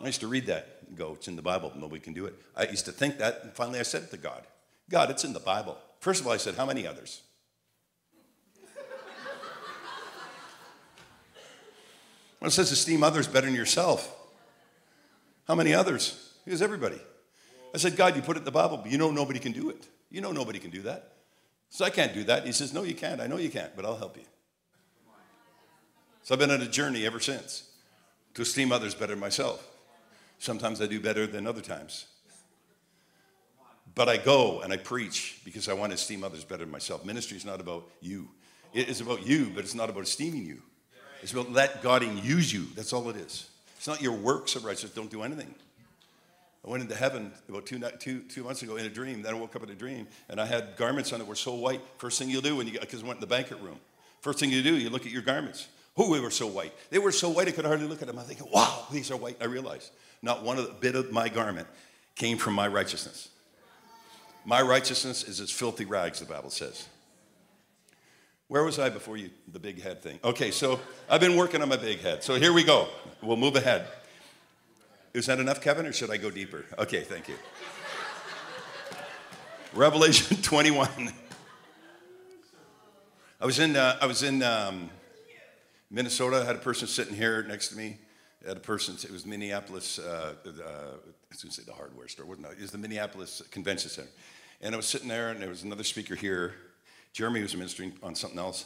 A: I used to read that and go, it's in the Bible, nobody can do it. I used to think that, and finally I said it to God God, it's in the Bible. First of all, I said, how many others? Well, it says esteem others better than yourself. How many others? Because everybody. I said, God, you put it in the Bible, but you know nobody can do it. You know nobody can do that. So I can't do that. He says, No, you can't. I know you can't, but I'll help you. So I've been on a journey ever since to esteem others better than myself. Sometimes I do better than other times. But I go and I preach because I want to esteem others better than myself. Ministry is not about you. It is about you, but it's not about esteeming you. It's about let God use you. That's all it is. It's not your works of righteousness. Don't do anything. I went into heaven about two, two, two months ago in a dream. Then I woke up in a dream and I had garments on that were so white. First thing you'll do when you because I went in the banquet room. First thing you do, you look at your garments. Oh, they were so white. They were so white I could hardly look at them. I'm thinking, wow, these are white. I realized not one of bit of my garment came from my righteousness. My righteousness is as filthy rags, the Bible says. Where was I before you, the big head thing? Okay, so I've been working on my big head. So here we go. We'll move ahead. Is that enough, Kevin, or should I go deeper? Okay, thank you. Revelation 21. I was in, uh, I was in um, Minnesota. I had a person sitting here next to me. I had a person, it was Minneapolis, uh, uh, I was going to say the hardware store, wasn't it? It was the Minneapolis Convention Center. And I was sitting there, and there was another speaker here Jeremy was ministering on something else.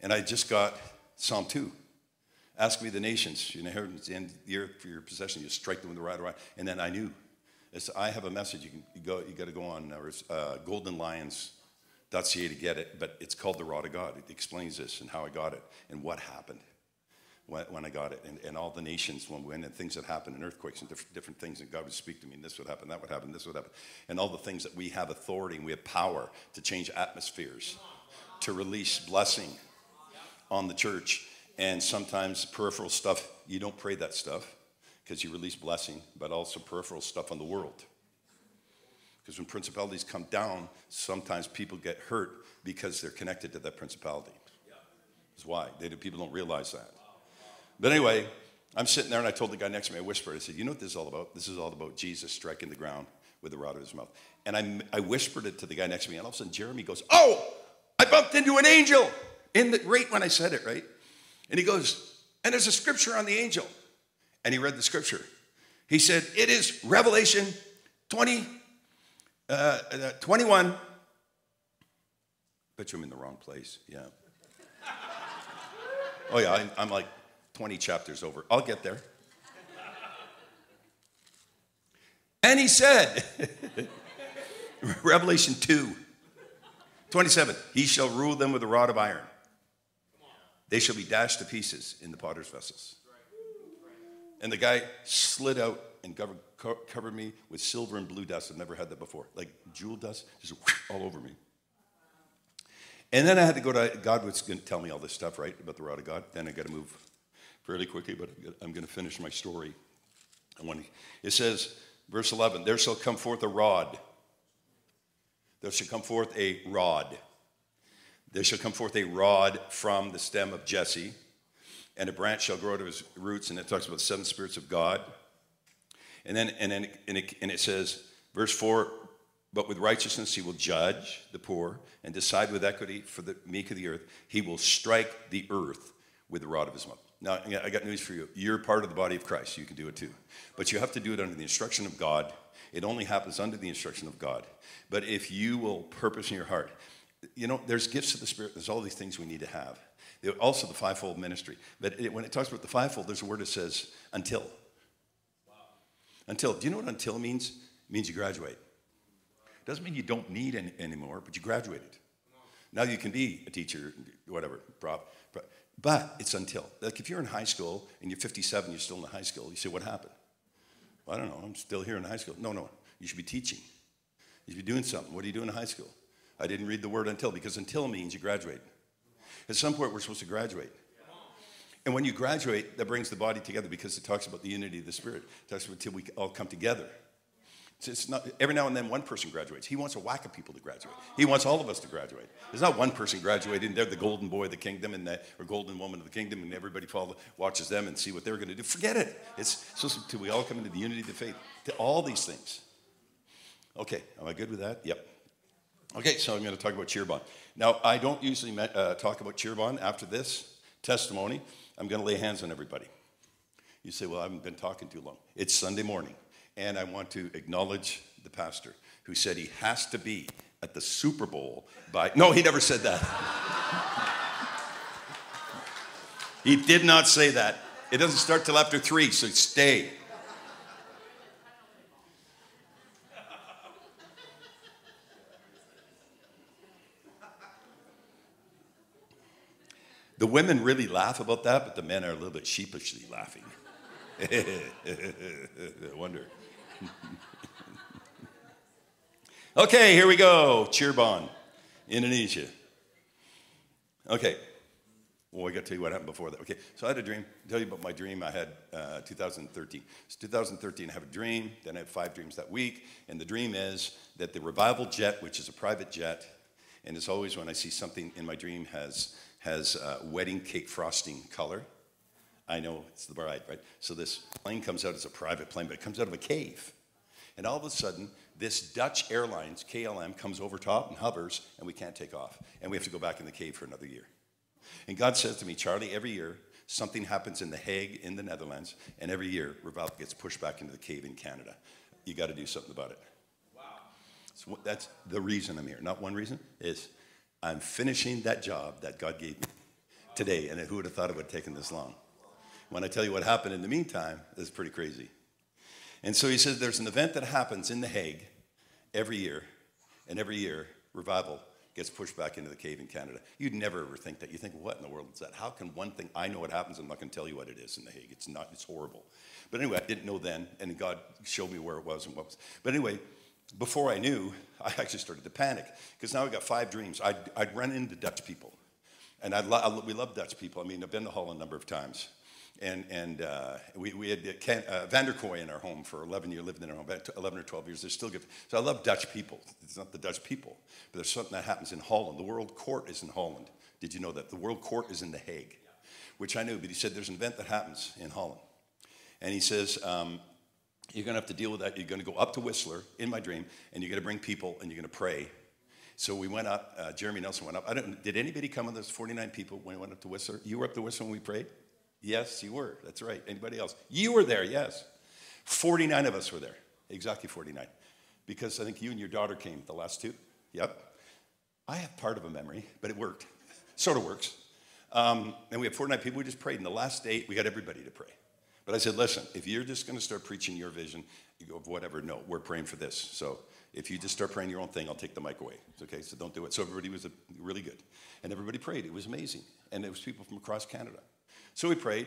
A: And I just got Psalm 2. Ask me the nations, you inheritance in the earth for your possession. You strike them with the right of right. And then I knew. It's, I have a message. You can you go. You got to go on uh, goldenlions.ca to get it. But it's called the Rod of God. It explains this and how I got it and what happened when, when I got it, and, and all the nations when we went, and things that happened, and earthquakes, and different, different things, and God would speak to me, and this would happen, that would happen, this would happen, and all the things that we have authority and we have power to change atmospheres, to release blessing on the church, and sometimes peripheral stuff, you don't pray that stuff because you release blessing, but also peripheral stuff on the world. Because when principalities come down, sometimes people get hurt because they're connected to that principality. That's why. They, people don't realize that. But anyway, I'm sitting there and I told the guy next to me, I whispered, I said, You know what this is all about? This is all about Jesus striking the ground with the rod of his mouth. And I, I whispered it to the guy next to me, and all of a sudden Jeremy goes, Oh, I bumped into an angel in the right when I said it, right? And he goes, And there's a scripture on the angel. And he read the scripture. He said, It is Revelation 20, uh, uh, 21. Bet you I'm in the wrong place. Yeah. oh, yeah, I, I'm like 20 chapters over. I'll get there. And he said, Revelation 2, 27, he shall rule them with a rod of iron. They shall be dashed to pieces in the potter's vessels. And the guy slid out and covered, covered me with silver and blue dust. I've never had that before. Like jewel dust, just all over me. And then I had to go to, God was going to tell me all this stuff, right, about the rod of God. Then I got to move fairly quickly, but I'm going to finish my story. It says, verse 11, there shall come forth a rod. There shall come forth a rod. There shall come forth a rod from the stem of Jesse, and a branch shall grow to his roots. And it talks about the seven spirits of God. And then, and then and it, and it says, verse 4 but with righteousness he will judge the poor and decide with equity for the meek of the earth. He will strike the earth with the rod of his mouth. Now, I got news for you. You're part of the body of Christ. You can do it too. But you have to do it under the instruction of God. It only happens under the instruction of God. But if you will purpose in your heart, you know, there's gifts of the Spirit. There's all these things we need to have. Also, the fivefold ministry. But it, when it talks about the fivefold, there's a word that says until. Wow. Until. Do you know what until means? It means you graduate. It doesn't mean you don't need any anymore, but you graduated. Now you can be a teacher, whatever, prop. But it's until. Like if you're in high school and you're 57, you're still in the high school, you say, What happened? Well, I don't know, I'm still here in high school. No, no, you should be teaching. You should be doing something. What are you doing in high school? I didn't read the word until because until means you graduate. At some point, we're supposed to graduate. And when you graduate, that brings the body together because it talks about the unity of the Spirit. It talks about until we all come together. It's not every now and then one person graduates. He wants a whack of people to graduate. He wants all of us to graduate. There's not one person graduating. They're the golden boy of the kingdom and the or golden woman of the kingdom, and everybody follow, watches them and see what they're going to do. Forget it. It's so till we all come into the unity of the faith. To all these things. Okay, am I good with that? Yep. Okay, so I'm going to talk about Cirebon. Now, I don't usually uh, talk about Cirebon after this testimony. I'm going to lay hands on everybody. You say, well, I haven't been talking too long. It's Sunday morning, and I want to acknowledge the pastor who said he has to be at the Super Bowl by. No, he never said that. he did not say that. It doesn't start till after three, so stay. The women really laugh about that, but the men are a little bit sheepishly laughing. I wonder. okay, here we go. Cirebon, Indonesia. Okay. Well, I got to tell you what happened before that. Okay, so I had a dream. I'll tell you about my dream I had uh, 2013. It's 2013. I have a dream. Then I have five dreams that week. And the dream is that the revival jet, which is a private jet, and it's always when I see something in my dream has has uh, wedding cake frosting color. I know it's the bride, right? So this plane comes out as a private plane, but it comes out of a cave. And all of a sudden, this Dutch Airlines, KLM, comes over top and hovers, and we can't take off. And we have to go back in the cave for another year. And God says to me, Charlie, every year something happens in The Hague in the Netherlands, and every year revival gets pushed back into the cave in Canada. You got to do something about it. Wow. So that's the reason I'm here. Not one reason, is I'm finishing that job that God gave me today. And who would have thought it would have taken this long? When I tell you what happened in the meantime, it's pretty crazy. And so he says there's an event that happens in The Hague every year, and every year, revival gets pushed back into the cave in Canada. You'd never ever think that. You think, what in the world is that? How can one thing, I know what happens, I'm not going to tell you what it is in The Hague. It's not, it's horrible. But anyway, I didn't know then, and God showed me where it was and what was. But anyway, before I knew, I actually started to panic because now I got five dreams. I'd, I'd run into Dutch people, and I'd lo- we love Dutch people. I mean, I've been to Holland a number of times, and and uh, we, we had Ken, uh, in our home for 11 years, lived in our home, 11 or 12 years. They're still good. So I love Dutch people. It's not the Dutch people, but there's something that happens in Holland. The World Court is in Holland. Did you know that? The World Court is in The Hague, which I knew, but he said there's an event that happens in Holland. And he says, um, you're going to have to deal with that. You're going to go up to Whistler in my dream, and you're going to bring people and you're going to pray. So we went up. Uh, Jeremy Nelson went up. I don't. Did anybody come with us? 49 people when we went up to Whistler. You were up to Whistler when we prayed. Yes, you were. That's right. Anybody else? You were there. Yes. 49 of us were there. Exactly 49. Because I think you and your daughter came the last two. Yep. I have part of a memory, but it worked. Sort of works. Um, and we had 49 people. We just prayed. And the last eight, we got everybody to pray. But I said, listen, if you're just going to start preaching your vision of whatever, no, we're praying for this. So if you just start praying your own thing, I'll take the mic away. It's okay, so don't do it. So everybody was really good. And everybody prayed. It was amazing. And it was people from across Canada. So we prayed.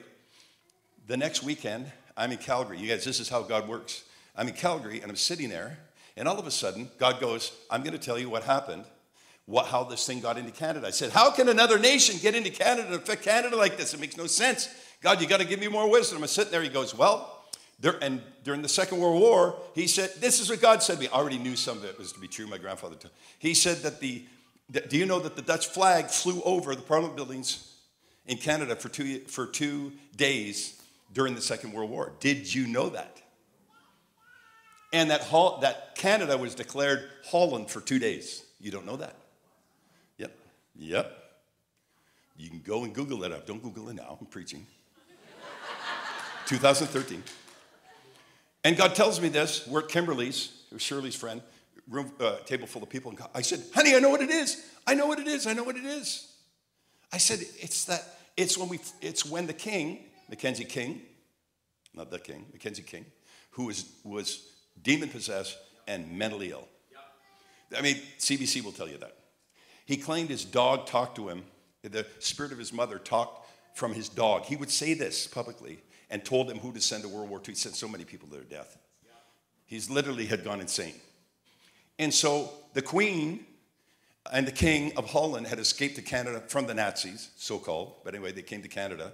A: The next weekend, I'm in Calgary. You guys, this is how God works. I'm in Calgary and I'm sitting there, and all of a sudden, God goes, I'm going to tell you what happened, what, how this thing got into Canada. I said, How can another nation get into Canada and affect Canada like this? It makes no sense. God, you got to give me more wisdom. I'm sitting there. He goes, Well, there, and during the Second World War, he said, This is what God said to me. I already knew some of it was to be true. My grandfather told. He said that the, that, do you know that the Dutch flag flew over the Parliament buildings in Canada for two, for two days during the Second World War? Did you know that? And that, that Canada was declared Holland for two days. You don't know that? Yep. Yep. You can go and Google it up. Don't Google it now. I'm preaching. 2013. And God tells me this. We're at Kimberly's, Shirley's friend, room, uh, table full of people. And I said, honey, I know what it is. I know what it is. I know what it is. I said, it's that, it's when we, it's when the king, Mackenzie King, not the king, Mackenzie King, who was, was demon possessed and mentally ill. I mean, CBC will tell you that. He claimed his dog talked to him, the spirit of his mother talked from his dog. He would say this publicly and told them who to send to World War II. He sent so many people to their death. He's literally had gone insane. And so the Queen and the King of Holland had escaped to Canada from the Nazis, so called, but anyway, they came to Canada.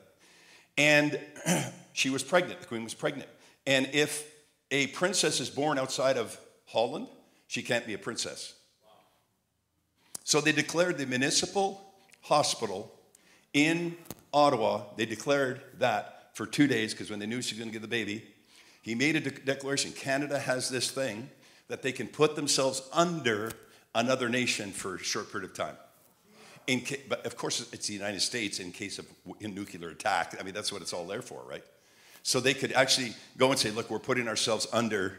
A: And she was pregnant. The queen was pregnant. And if a princess is born outside of Holland, she can't be a princess. So they declared the municipal hospital in Ottawa, they declared that for two days because when they knew she was going to get the baby, he made a de- declaration. Canada has this thing that they can put themselves under another nation for a short period of time. In ca- but of course, it's the United States in case of a nuclear attack. I mean, that's what it's all there for, right? So they could actually go and say, look, we're putting ourselves under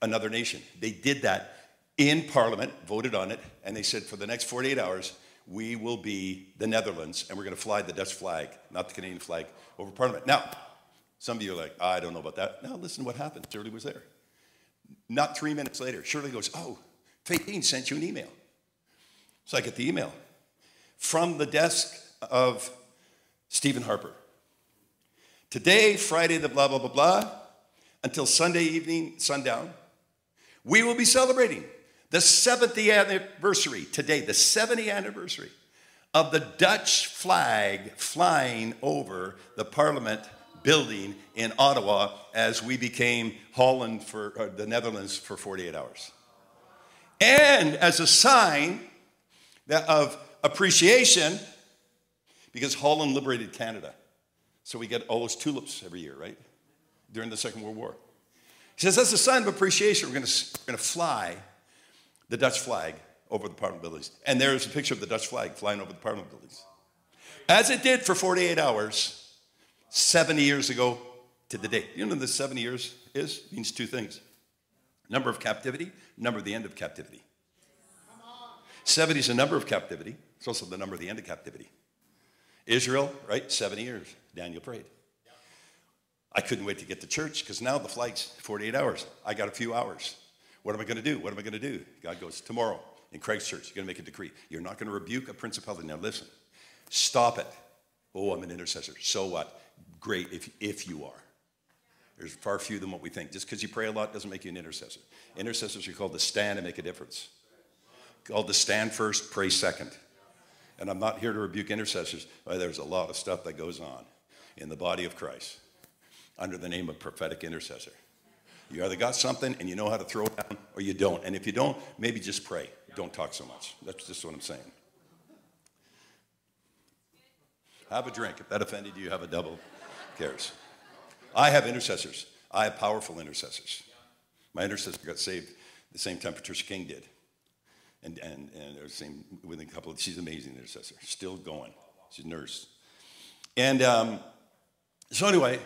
A: another nation. They did that in Parliament, voted on it, and they said for the next 48 hours, we will be the Netherlands and we're going to fly the Dutch flag, not the Canadian flag, over Parliament. Now, some of you are like, I don't know about that. Now, listen to what happened. Shirley was there. Not three minutes later, Shirley goes, Oh, Faith sent you an email. So I get the email from the desk of Stephen Harper. Today, Friday, the blah, blah, blah, blah, until Sunday evening, sundown, we will be celebrating the 70th anniversary, today, the 70th anniversary of the Dutch flag flying over the Parliament building in Ottawa as we became Holland for uh, the Netherlands for 48 hours. And as a sign of appreciation, because Holland liberated Canada. So we get all those tulips every year, right? During the Second World War. He says, as a sign of appreciation, we're going to, fly the Dutch flag over the Parliament buildings. And there's a picture of the Dutch flag flying over the Parliament buildings. As it did for 48 hours, 70 years ago to the day. You know what the 70 years is? It means two things number of captivity, number of the end of captivity. 70 is the number of captivity, it's also the number of the end of captivity. Israel, right? 70 years. Daniel prayed. I couldn't wait to get to church because now the flight's 48 hours. I got a few hours. What am I going to do? What am I going to do? God goes, Tomorrow in Craig's Christchurch, you're going to make a decree. You're not going to rebuke a principality. Now listen, stop it. Oh, I'm an intercessor. So what? Great if, if you are. There's far fewer than what we think. Just because you pray a lot doesn't make you an intercessor. Intercessors are called to stand and make a difference. Called to stand first, pray second. And I'm not here to rebuke intercessors. There's a lot of stuff that goes on in the body of Christ under the name of prophetic intercessor. You either got something and you know how to throw it down, or you don't. And if you don't, maybe just pray. Don't talk so much. That's just what I'm saying. Have a drink. If that offended you, have a double. Who cares? I have intercessors. I have powerful intercessors. My intercessor got saved the same time Patricia King did. And, and, and same within a couple of, she's amazing intercessor. Still going. She's a nurse. And um, so anyway,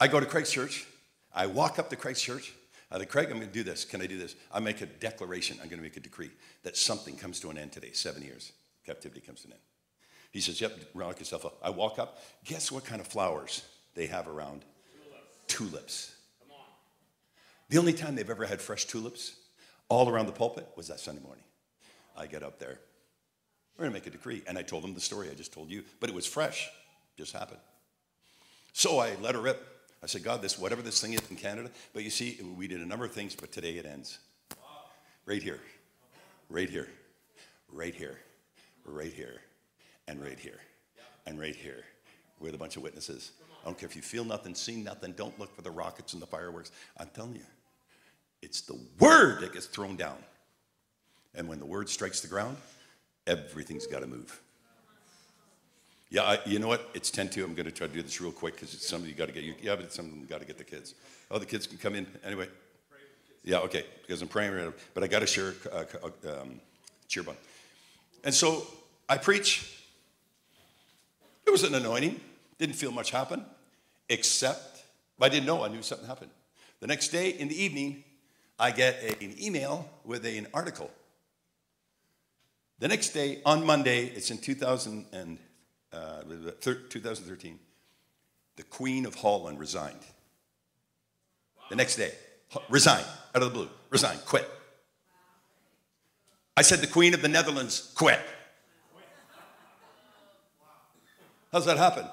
A: I go to Craig's church. I walk up to Craig's church. I said, Craig, I'm going to do this. Can I do this? I make a declaration. I'm going to make a decree that something comes to an end today. Seven years captivity comes to an end. He says, Yep, rock yourself up. I walk up. Guess what kind of flowers they have around? Tulips. The only time they've ever had fresh tulips all around the pulpit was that Sunday morning. I get up there. We're going to make a decree. And I told them the story I just told you, but it was fresh. Just happened. So I let her rip. I said, God, this whatever this thing is in Canada, but you see, we did a number of things, but today it ends. Right here, right here, right here, right here, and right here, and right here, with a bunch of witnesses. I don't care if you feel nothing, see nothing, don't look for the rockets and the fireworks. I'm telling you, it's the word that gets thrown down. And when the word strikes the ground, everything's got to move. Yeah, I, you know what? It's 10 2. I'm going to try to do this real quick because it's somebody you got to get. You, yeah, but some of them got to get the kids. Oh, the kids can come in anyway. Yeah, okay, because I'm praying right now. But I got to share uh um, Cirebon. And so I preach. It was an anointing. Didn't feel much happen, except I didn't know. I knew something happened. The next day in the evening, I get a, an email with a, an article. The next day, on Monday, it's in 2000 and uh, 2013, the Queen of Holland resigned. The next day, resigned out of the blue, resigned, quit. I said the Queen of the Netherlands quit. How's that happen?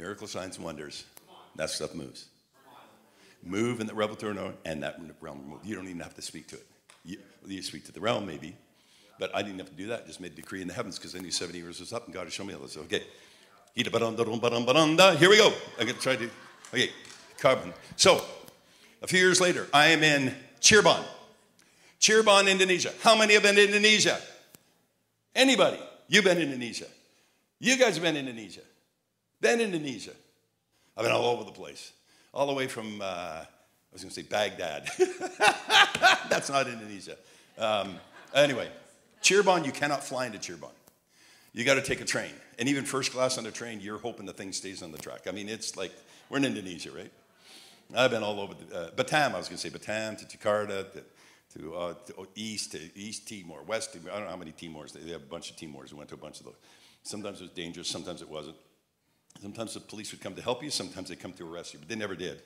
A: Miracle signs and wonders. That stuff moves. Move in the revelatory and that realm move. You don't even have to speak to it. You, you speak to the realm, maybe, But I didn't have to do that. I just made a decree in the heavens because I knew 70 years was up and God had shown me all this. Okay. Here we go. I'm going to try to. Okay. Cirebon. So, a few years later, I am in Cirebon. Cirebon, Indonesia. How many have been to Indonesia? Anybody? You've been to Indonesia. You guys have been to Indonesia. Been Indonesia. I've been all over the place. All the way from, uh, I was going to say Baghdad. That's not Indonesia. Um, anyway, Cirebon, you cannot fly into Cirebon. You got to take a train. And even first class on the train, you're hoping the thing stays on the track. I mean, it's like, we're in Indonesia, right? I've been all over the, uh, Batam, I was going to say Batam to Jakarta to, to, uh, to, east to East Timor, West Timor. I don't know how many Timors. They have a bunch of Timors. We went to a bunch of those. Sometimes it was dangerous, sometimes it wasn't. Sometimes the police would come to help you, sometimes they come to arrest you, but they never did.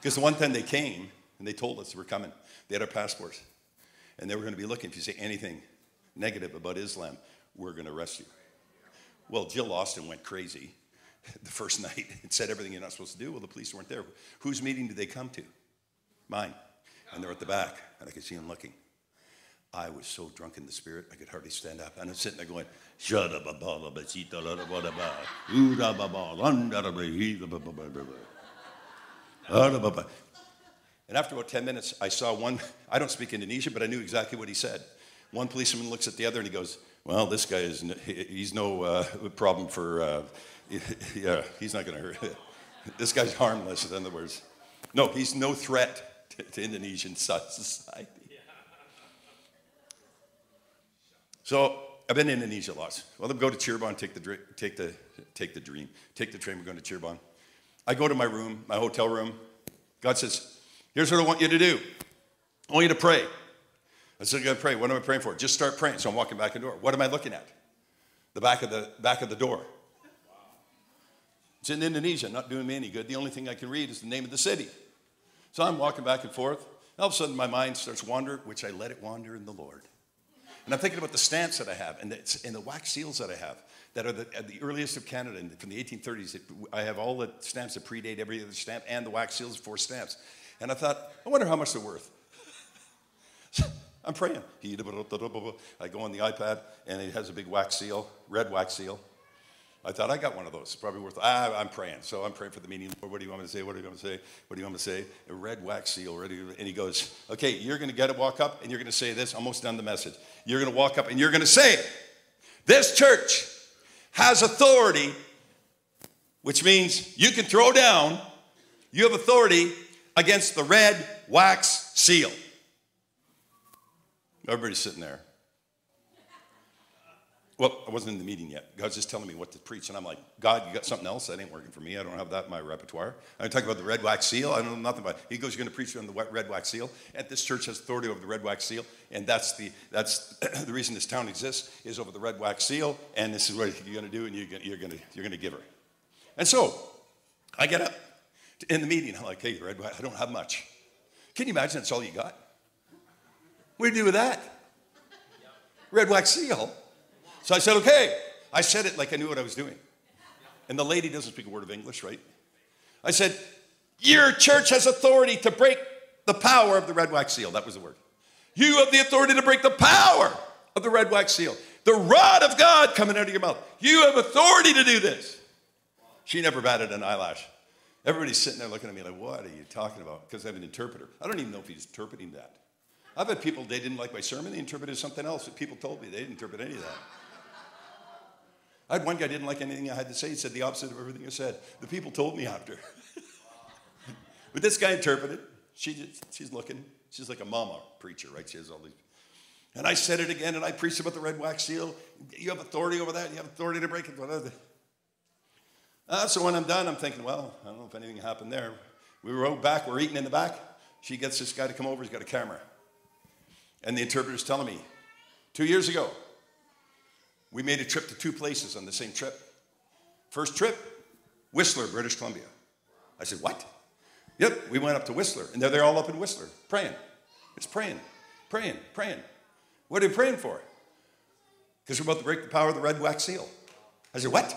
A: Because the one time they came and they told us they were coming, they had our passports. And they were going to be looking. If you say anything negative about Islam, we're going to arrest you. Well, Jill Austin went crazy the first night and said everything you're not supposed to do. Well, the police weren't there. Whose meeting did they come to? Mine. And they're at the back, and I could see them looking. I was so drunk in the spirit, I could hardly stand up. And I'm sitting there going, Shut up, and after about 10 minutes, I saw one, I don't speak Indonesian, but I knew exactly what he said. One policeman looks at the other and he goes, Well, this guy is, he's no uh, problem for, uh, yeah, he's not going to hurt. this guy's harmless, in other words. No, he's no threat to, to Indonesian society. So I've been in Indonesia lots. Well, I go to Cirebon, take the, take, the, take the dream, take the train, we're going to Cirebon. I go to my room, my hotel room. God says, Here's what I want you to do I want you to pray. I said, I'm going to pray. What am I praying for? Just start praying. So I'm walking back the door. What am I looking at? The back of the, back of the door. It's in Indonesia, not doing me any good. The only thing I can read is the name of the city. So I'm walking back and forth. All of a sudden, my mind starts wandering, which I let it wander in the Lord. And I'm thinking about the stamps that I have and the, and the wax seals that I have that are the, the earliest of Canada from the 1830s. I have all the stamps that predate every other stamp and the wax seals, four stamps. And I thought, I wonder how much they're worth. I'm praying. I go on the iPad and it has a big wax seal, red wax seal. I thought I got one of those. It's probably worth. Ah, I'm praying. So I'm praying for the meeting. Lord, what do you want me to say? What do you want me to say? What do you want me to say? A red wax seal, ready. And he goes, "Okay, you're going to get it. Walk up, and you're going to say this. Almost done the message. You're going to walk up, and you're going to say, this church has authority, which means you can throw down. You have authority against the red wax seal." Everybody's sitting there. Well, I wasn't in the meeting yet. God's just telling me what to preach. And I'm like, God, you got something else? That ain't working for me. I don't have that in my repertoire. I'm talking about the red wax seal. I don't know nothing about it. He goes, You're going to preach on the red wax seal. And this church has authority over the red wax seal. And that's the, that's the reason this town exists is over the red wax seal. And this is what you're going to do. And you're, you're going to, you're going to give her. And so I get up in the meeting. I'm like, Hey, red wax, I don't have much. Can you imagine that's all you got? What do you do with that? Red wax seal. So I said, okay. I said it like I knew what I was doing. And the lady doesn't speak a word of English, right? I said, Your church has authority to break the power of the red wax seal. That was the word. You have the authority to break the power of the red wax seal. The rod of God coming out of your mouth. You have authority to do this. She never batted an eyelash. Everybody's sitting there looking at me like, What are you talking about? Because I have an interpreter. I don't even know if he's interpreting that. I've had people, they didn't like my sermon, they interpreted something else. But People told me they didn't interpret any of that. I had one guy didn't like anything I had to say. He said the opposite of everything I said. The people told me after. but this guy interpreted. She just, she's looking. She's like a mama preacher, right? She has all these. And I said it again, and I preached about the red wax seal. You have authority over that. You have authority to break it. Uh, so when I'm done, I'm thinking, well, I don't know if anything happened there. We rode back. We're eating in the back. She gets this guy to come over. He's got a camera. And the interpreter's telling me, two years ago, we made a trip to two places on the same trip. First trip, Whistler, British Columbia. I said, What? Yep, we went up to Whistler, and they're, all up in Whistler praying. It's praying, praying, praying. What are you praying for? Because we're about to break the power of the red wax seal. I said, What?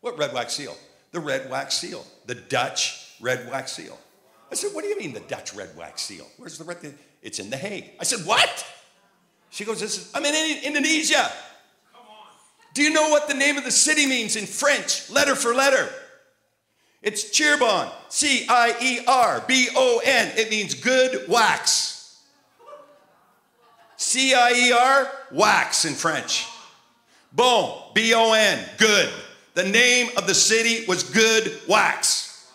A: What red wax seal? The red wax seal, the Dutch red wax seal. I said, What do you mean the Dutch red wax seal? Where's the red? It's in The Hague. I said, What? She goes, this is, I'm in Indonesia. Do you know what the name of the city means in French, letter for letter? It's Cirebon, C I E R B O N. It means good wax. C I E R, wax in French. Bon, B O N, good. The name of the city was Good Wax.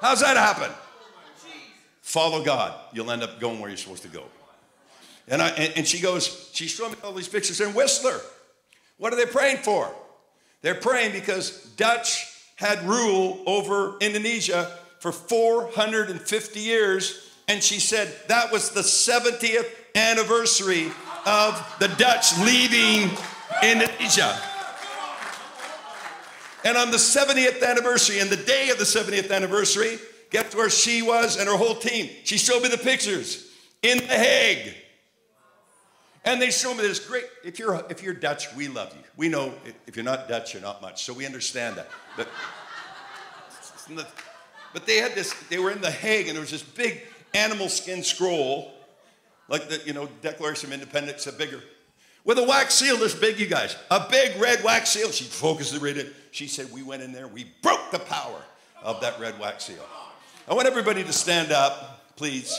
A: How's that happen? Follow God. You'll end up going where you're supposed to go. And, I, and, and she goes, she's showing me all these pictures in Whistler. What are they praying for? They're praying because Dutch had rule over Indonesia for 450 years. And she said that was the 70th anniversary of the Dutch leaving Indonesia. And on the 70th anniversary, and the day of the 70th anniversary, guess where she was and her whole team? She showed me the pictures in The Hague. And they show me this great. If you're if you're Dutch, we love you. We know if you're not Dutch, you're not much. So we understand that. But but they had this. They were in the Hague, and there was this big animal skin scroll, like the you know Declaration of Independence, a bigger, with a wax seal this big. You guys, a big red wax seal. She focused right in. She said, "We went in there. We broke the power of that red wax seal." I want everybody to stand up, please.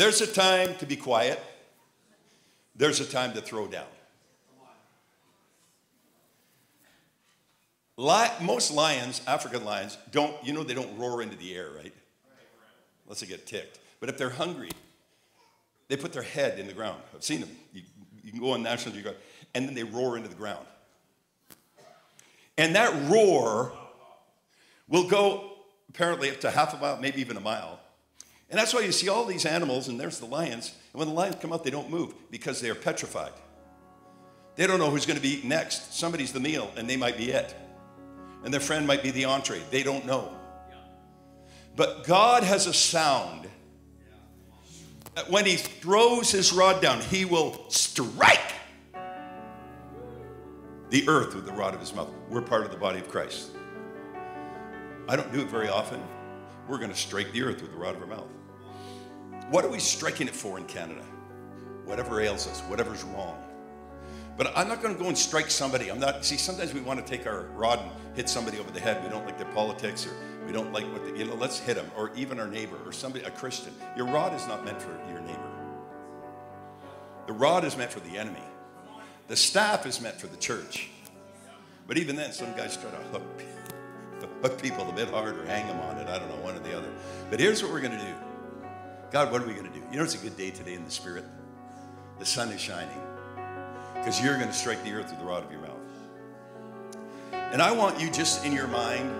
A: There's a time to be quiet, there's a time to throw down. most lions, African lions, don't, you know, they don't roar into the air, right? Unless they get ticked. But if they're hungry, they put their head in the ground. I've seen them. You, you can go on National Geographic, and then they roar into the ground. And that roar will go apparently up to half a mile, maybe even a mile. And that's why you see all these animals, and there's the lions. And when the lions come out, they don't move because they are petrified. They don't know who's going to be eaten next. Somebody's the meal, and they might be it. And their friend might be the entree. They don't know. But God has a sound that when He throws His rod down, He will strike the earth with the rod of His mouth. We're part of the body of Christ. I don't do it very often. We're going to strike the earth with the rod of our mouth. What are we striking it for in Canada? Whatever ails us, whatever's wrong. But I'm not going to go and strike somebody. I'm not, see, sometimes we want to take our rod and hit somebody over the head. We don't like their politics or we don't like what, they, you know, let's hit them. Or even our neighbor or somebody, a Christian. Your rod is not meant for your neighbor. The rod is meant for the enemy. The staff is meant for the church. But even then, some guys try to hook, hook people a bit harder, hang them on it. I don't know, one or the other. But here's what we're going to do. God, what are we going to do? You know, it's a good day today in the Spirit. The sun is shining because you're going to strike the earth with the rod of your mouth. And I want you just in your mind,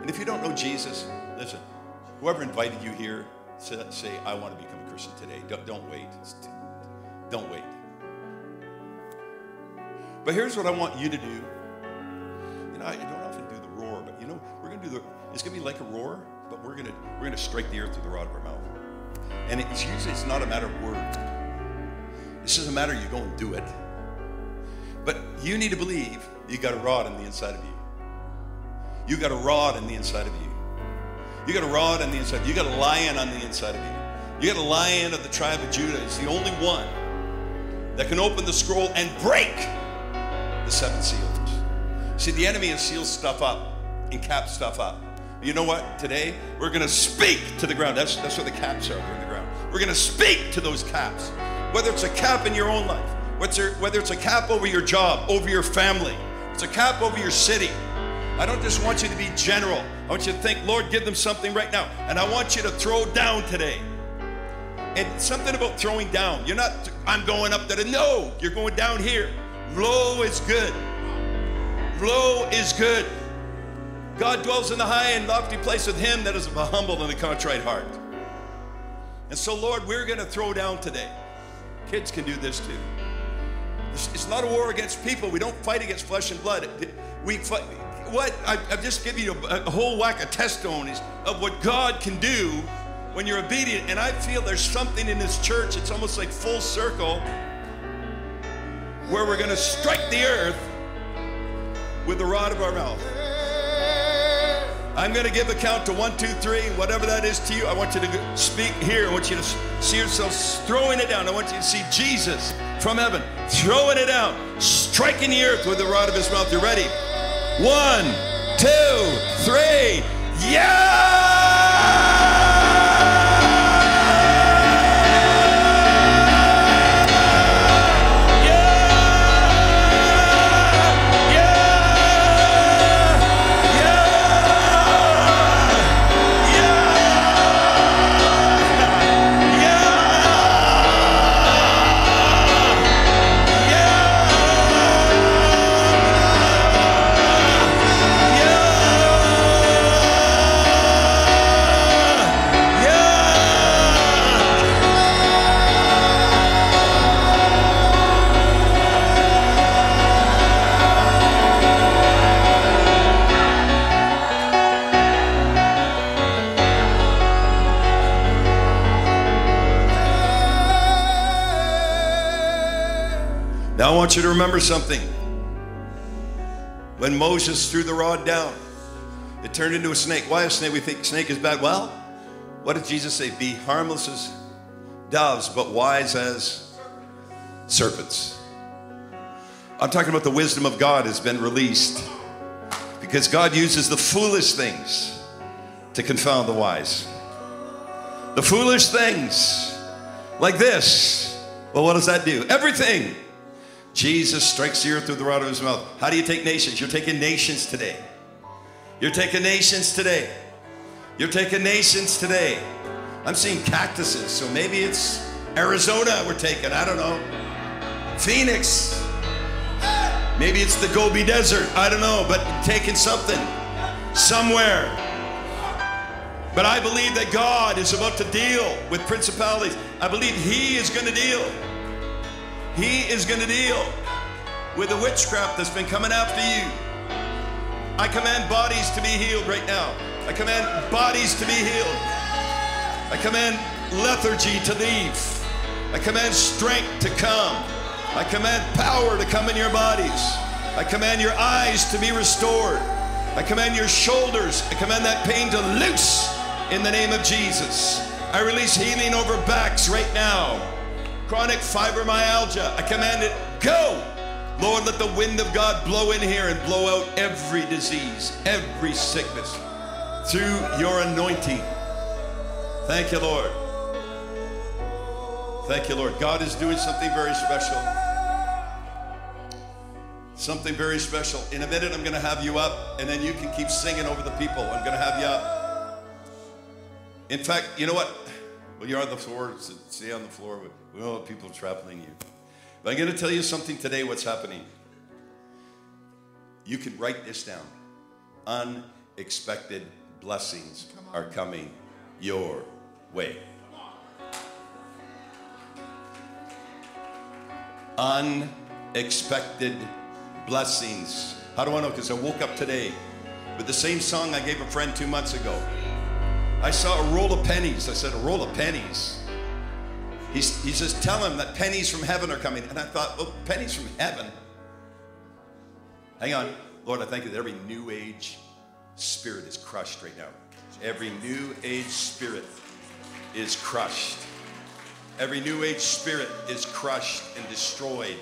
A: and if you don't know Jesus, listen, whoever invited you here, say, I want to become a Christian today. Don't, don't wait. Don't wait. But here's what I want you to do. You know, I don't often do the roar, but you know, we're going to do the, it's going to be like a roar, but we're going to, we're going to strike the earth with the rod of our mouth. And it's usually it's not a matter of word. This is a matter you go and do it. But you need to believe you got a rod in the inside of you. You got a rod in the inside of you. You got a rod on the inside. You got a lion on the inside of you. You got a lion of the tribe of Judah. It's the only one that can open the scroll and break the seven seals. See, the enemy has sealed stuff up and capped stuff up. You know what? Today, we're going to speak to the ground. That's, that's what the caps are. They're in the ground. We're going to speak to those caps. Whether it's a cap in your own life, whether it's a cap over your job, over your family, it's a cap over your city. I don't just want you to be general. I want you to think, Lord, give them something right now. And I want you to throw down today. And something about throwing down. You're not, I'm going up there. No, you're going down here. Low is good. Low is good. God dwells in the high and lofty place with him that is of a humble and a contrite heart. And so, Lord, we're going to throw down today. Kids can do this too. It's not a war against people. We don't fight against flesh and blood. We fight. What I've just given you a, whole whack of testimonies of what God can do when you're obedient. And I feel there's something in this church. It's almost like full circle where we're going to strike the earth with the rod of our mouth. I'm going to give a count to one, two, three, whatever that is to you. I want you to speak here. I want you to see yourself throwing it down. I want you to see Jesus from heaven throwing it down, striking the earth with the rod of his mouth. You ready? One, two, three. Yeah! Want you to remember something. When Moses threw the rod down, it turned into a snake. Why a snake? We think snake is bad. Well, what did Jesus say? Be harmless as doves, but wise as serpents. I'm talking about the wisdom of God has been released because God uses the foolish things to confound the wise. The foolish things, like this. Well, what does that do? Everything. Jesus strikes the earth through the rod of his mouth. How do you take nations? You're taking nations today. You're taking nations today. You're taking nations today. I'm seeing cactuses, so maybe it's Arizona we're taking. I don't know. Phoenix. Maybe it's the Gobi Desert. I don't know, but taking something somewhere. But I believe that God is about to deal with principalities. I believe He is going to deal. He is going to deal with the witchcraft that's been coming after you. I command bodies to be healed right now. I command bodies to be healed. I command lethargy to leave. I command strength to come. I command power to come in your bodies. I command your eyes to be restored. I command your shoulders, I command that pain to loose in the name of Jesus. I release healing over backs right now chronic fibromyalgia. I command it, go. Lord, let the wind of God blow in here and blow out every disease, every sickness through your anointing. Thank you, Lord. Thank you, Lord. God is doing something very special. Something very special. In a minute, I'm going to have you up, and then you can keep singing over the people. I'm going to have you up. In fact, you know what? Well, you're on the floor, stay on the floor. We don't people trampling you. But I'm going to tell you something today what's happening. You can write this down. Unexpected blessings are coming your way. Unexpected blessings. How do I know? Because I woke up today with the same song I gave a friend two months ago. I saw a roll of pennies. I said, A roll of pennies. He's, he says, Tell him that pennies from heaven are coming. And I thought, Oh, pennies from heaven? Hang on. Lord, I thank you that every new age spirit is crushed right now. Every new age spirit is crushed. Every new age spirit is crushed and destroyed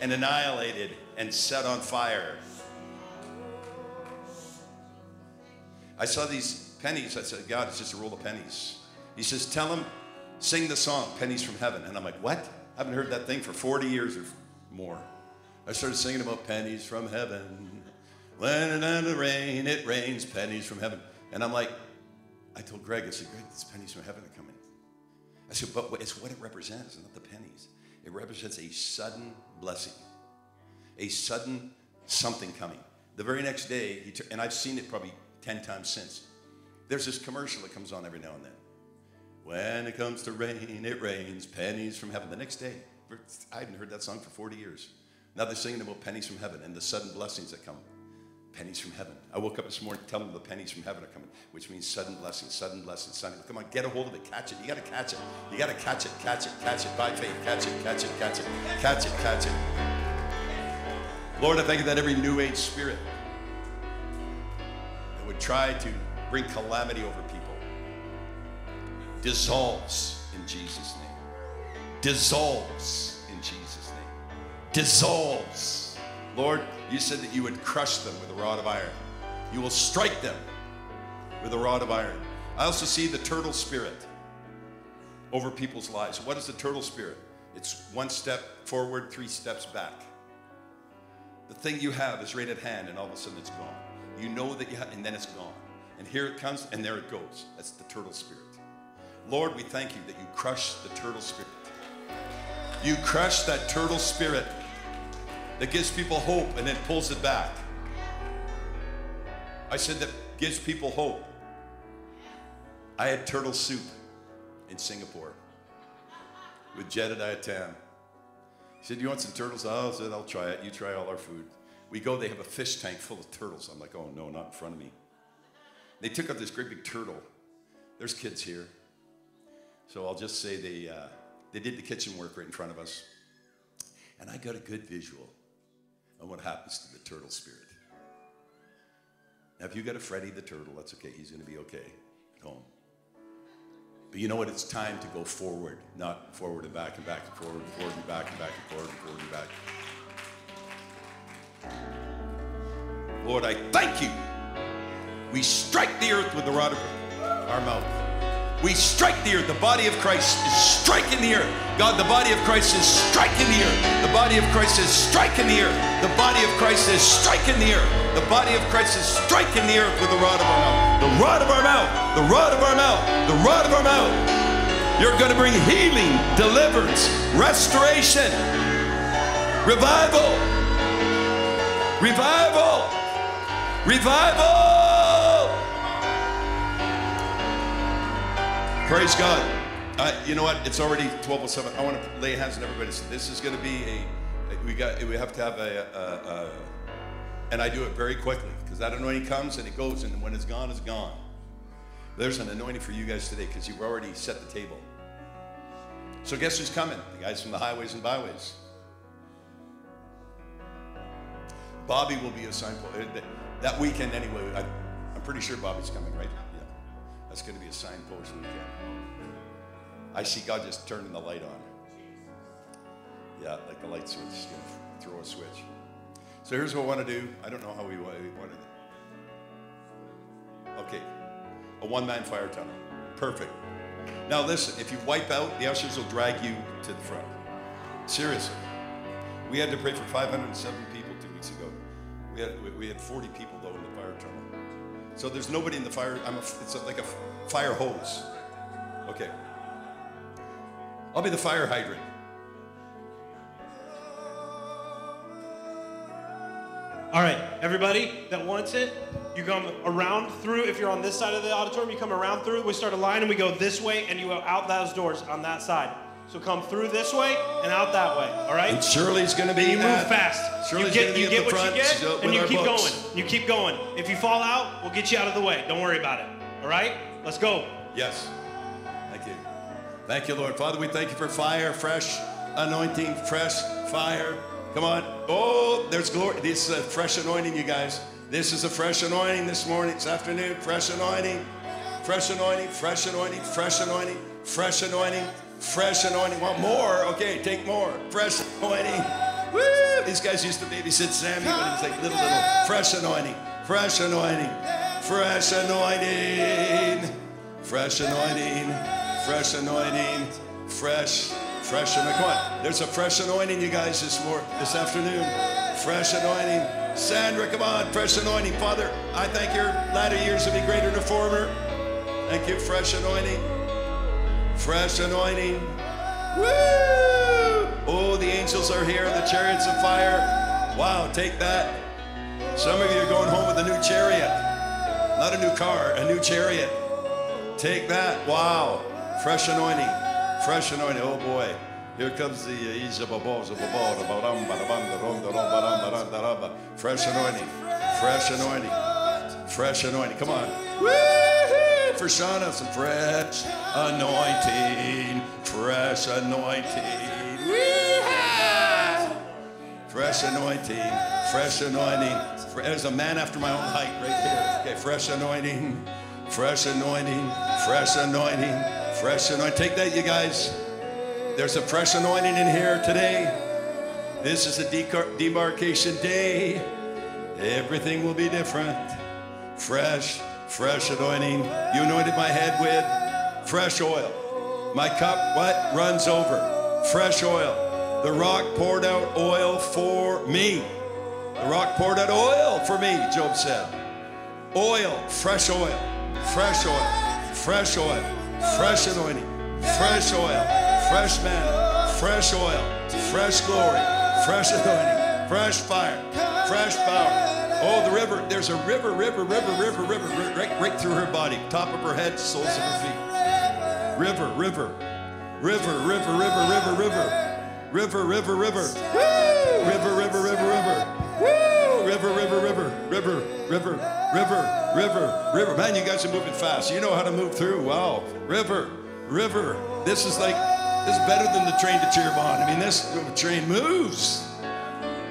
A: and annihilated and set on fire. I saw these pennies. I said, God, it's just a roll of pennies. He says, Tell him, sing the song, Pennies from Heaven. And I'm like, What? I haven't heard that thing for 40 years or more. I started singing about pennies from heaven. When it in rain, it rains pennies from heaven. And I'm like, I told Greg, I said, Greg, these pennies from heaven are coming. I said, but it's what it represents, not the pennies. It represents a sudden blessing, a sudden something coming. The very next day, and I've seen it probably 10 times since. There's this commercial that comes on every now and then. When it comes to rain, it rains pennies from heaven. The next day, I hadn't heard that song for 40 years. Now they're singing about oh, pennies from heaven and the sudden blessings that come. Pennies from heaven. I woke up this morning telling them the pennies from heaven are coming, which means sudden blessings, sudden blessings, sudden. Come on, get a hold of it, catch it. You got to catch it. You got to catch it, catch it, catch it by faith. Catch it, catch it, catch it, catch it, catch it. Lord, I thank you that every new age spirit that would try to bring calamity over. Dissolves in Jesus' name. Dissolves in Jesus' name. Dissolves. Lord, you said that you would crush them with a rod of iron. You will strike them with a rod of iron. I also see the turtle spirit over people's lives. What is the turtle spirit? It's one step forward, three steps back. The thing you have is right at hand, and all of a sudden it's gone. You know that you have, and then it's gone. And here it comes, and there it goes. That's the turtle spirit. Lord, we thank you that you crush the turtle spirit. You crush that turtle spirit that gives people hope and then pulls it back. I said that gives people hope. I had turtle soup in Singapore with Jedediah Tam. He said, You want some turtles? I said, I'll try it. You try all our food. We go, they have a fish tank full of turtles. I'm like, Oh, no, not in front of me. They took out this great big turtle. There's kids here. So I'll just say they, uh, they did the kitchen work right in front of us. And I got a good visual on what happens to the turtle spirit. Now, if you got a Freddy the turtle, that's okay. He's going to be okay at home. But you know what? It's time to go forward, not forward and back and back and forward and forward and back and back and forward and forward and back. Lord, I thank you. We strike the earth with the rod of our mouth. We strike the earth. The body of Christ is striking the earth. God, the body of Christ is striking the earth. The body of Christ is striking the earth. The body of Christ is striking the earth. The body of Christ is striking the earth with the rod of our mouth. The rod of our mouth. The rod of our mouth. The rod of our mouth. You're going to bring healing, deliverance, restoration, revival, revival, revival. Praise God. Uh, you know what? It's already 12:07. I want to lay hands on everybody. So this is going to be a. We got. We have to have a. a, a and I do it very quickly because that anointing comes and it goes, and when it's gone, it's gone. There's an anointing for you guys today because you've already set the table. So guess who's coming? The guys from the highways and byways. Bobby will be a signpost that weekend anyway. I, I'm pretty sure Bobby's coming, right? Yeah, that's going to be a signpost weekend. I see God just turning the light on. Yeah, like the light switch. Just throw a switch. So here's what I want to do. I don't know how we want to. Okay, a one-man fire tunnel. Perfect. Now listen, if you wipe out, the ushers will drag you to the front. Seriously. We had to pray for 507 people two weeks ago. We had, we had 40 people though in the fire tunnel. So there's nobody in the fire. I'm a, it's a, like a fire hose. Okay. I'll be the fire hydrant.
B: All right, everybody that wants it, you come around through. If you're on this side of the auditorium, you come around through. We start a line and we go this way, and you go out those doors on that side. So come through this way and out that way. All right.
A: And Shirley's going to be.
B: You move fast.
A: Shirley's
B: you get,
A: you
B: get what
A: front,
B: you get, and you keep
A: books.
B: going. You keep going. If you fall out, we'll get you out of the way. Don't worry about it. All right. Let's go.
A: Yes. Thank you. Lord. Father, we thank you for fire, fresh anointing, fresh fire. Come on. Oh, there's glory. This is a fresh anointing, you guys. This is a fresh anointing this morning, this afternoon. Fresh anointing, fresh anointing, fresh anointing, fresh anointing, fresh anointing, fresh anointing. Want more? Okay, take more. Fresh anointing. Woo! These guys used to babysit Sammy when he was like little, little. Fresh anointing, fresh anointing, fresh anointing, fresh anointing, fresh anointing, fresh, anointing, fresh fresh anointing. Come on, there's a fresh anointing, you guys, this morning, this afternoon. Fresh anointing. Sandra, come on, fresh anointing. Father, I thank your latter years will be greater than former. Thank you, fresh anointing. Fresh anointing. Woo! Oh, the angels are here, the chariots of fire. Wow, take that. Some of you are going home with a new chariot. Not a new car, a new chariot. Take that. Wow. Fresh anointing. Fresh anointing. Oh boy. Here comes the uh, fresh anointing. Fresh anointing. Fresh anointing. Come on. Woo! For Shauna, some fresh anointing. Fresh anointing. Fresh anointing. Fresh anointing. There's a man after my own height right here. Okay, fresh anointing. fresh anointing, fresh anointing, fresh anointing. Take that, you guys. There's a fresh anointing in here today. This is a demarcation day. Everything will be different. Fresh, fresh anointing. You anointed my head with fresh oil. My cup, what? Runs over. Fresh oil. The rock poured out oil for me. The rock poured out oil for me, Job said. Oil, fresh oil, fresh oil, fresh oil, fresh anointing, fresh oil, fresh manna, fresh oil, fresh glory, fresh anointing, fresh fire, fresh power. Oh, the river. There's a river, river, river, river, river, right, right through her body, top of her head, soles of her feet. River, river, river, river, river, river, river, river, river, river, river, river, river, river. Woo! River, river, river, river, river, river, river, river. Man, you guys are moving fast. You know how to move through. Wow. River, river. This is like, this is better than the train to Cirebon. I mean, this train moves.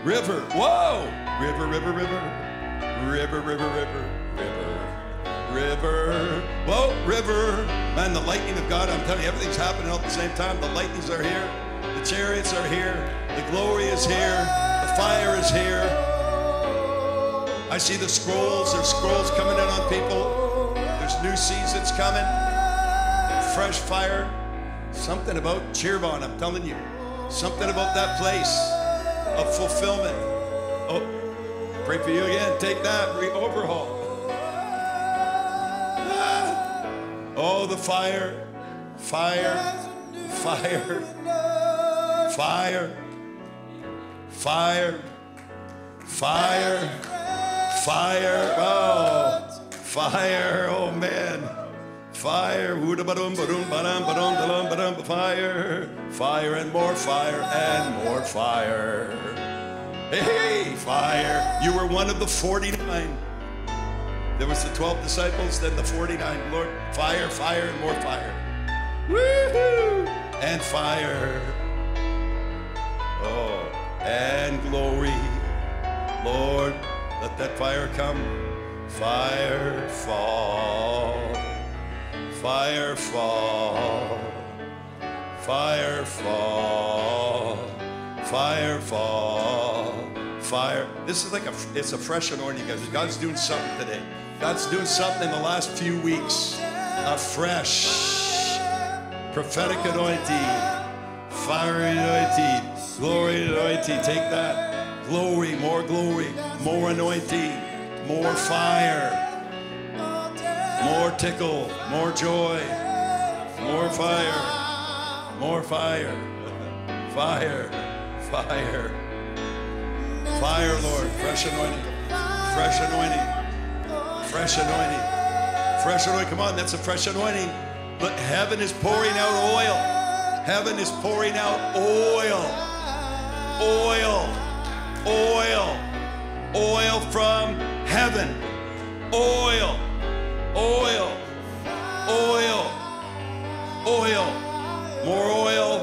A: River. Whoa. River, river, river. River, river, river, river. River. Whoa, river. Man, the lightning of God, I'm telling you, everything's happening all at the same time. The lightnings are here. The chariots are here. The glory is here. The fire is here. I see the scrolls. There's scrolls coming in on people. There's new seasons coming. Fresh fire. Something about Cirebon, I'm telling you. Something about that place of fulfillment. Oh, pray for you again. Take that. Re- overhaul. Ah. Oh, the fire. Fire. Fire. Fire. Fire. Fire. Fire. Oh, fire. Oh, man. Fire. Fire. Fire and more fire and more fire. Hey, fire. You were one of the 49. There was the 12 disciples, then the 49. Lord, fire, fire, and more fire. Woohoo! And fire. Oh, and glory. Lord, let that fire come. Fire fall. Fire fall. Fire fall. Fire fall. Fire. This is like a it's a fresh anointing, guys. God's doing something today. God's doing something in the last few weeks. A fresh prophetic anointing. Fire anointing. Glory anointing. Take that. Glory, more glory, more anointing, more fire, more tickle, more joy, more fire, more fire, fire, fire, fire, Lord. Fresh anointing, fresh anointing, fresh anointing, fresh anointing. Come on, that's a fresh anointing. Look, heaven is pouring out oil. Heaven is pouring out oil. Oil. Oil. Oil from heaven. Oil. Oil. Oil. Oil. More oil.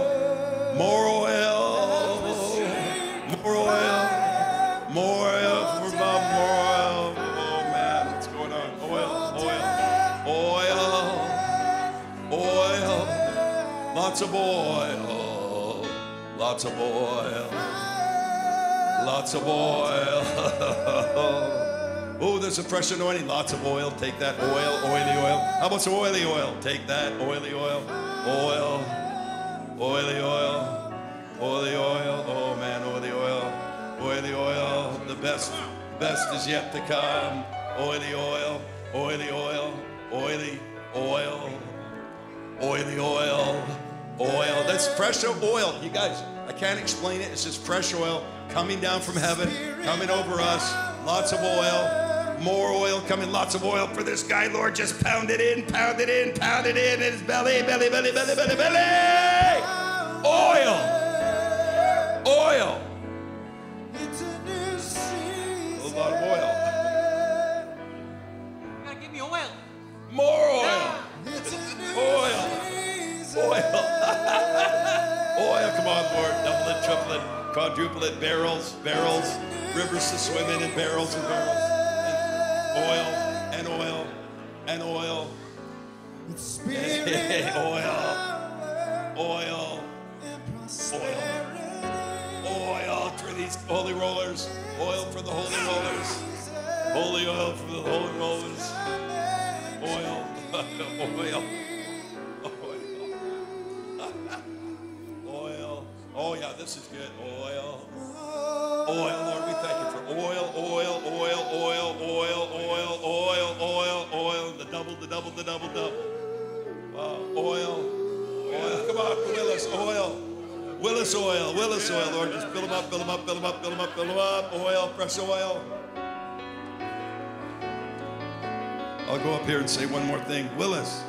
A: More oil. More oil. More oil for Bob. More oil. Oh man, what's going on? Oil. Oil. Oil. Oil. Lots of oil. Lots of oil. Lots of oil. oh, there's a fresh anointing. Lots of oil. Take that oil, oily oil. How about some oily oil? Take that oily oil. Oil. Oily oil. Oily oil. Oh man, oily oil. Oily oil. The best, best is yet to come. Oily oil. Oily oil. Oily oil. Oily oil. Oil. That's fresh oil. You guys, I can't explain it. It's just fresh oil coming down from heaven, coming over us. Lots of oil. More oil coming. Lots of oil for this guy, Lord. Just pound it in, pound it in, pound it in. His belly, belly, belly, belly, belly, belly. Oil. Oil. A lot of oil.
C: You gotta give me oil.
A: More oil. Oil. Oil. oil. Come on, Lord. Double it, triple it, quadruple it, barrels, barrels, rivers to swim in, and barrels and barrels. And oil and oil and oil. oil. Oil.
D: prosperity.
A: Oil for these holy rollers. Oil for the holy rollers. Holy oil for the holy rollers. Oil. oil. Oil. Oh, yeah, this is good. Oil. Oil, Lord, we thank you for oil, oil, oil, oil, oil, oil, oil, oil, oil, the double, the double, the double, double. Oil, oil. Come on, Willis, oil. Willis oil, Willis oil, Lord, just fill them up, fill them up, fill them up, fill them up, fill them up. Oil, fresh oil. I'll go up here and say one more thing. Willis,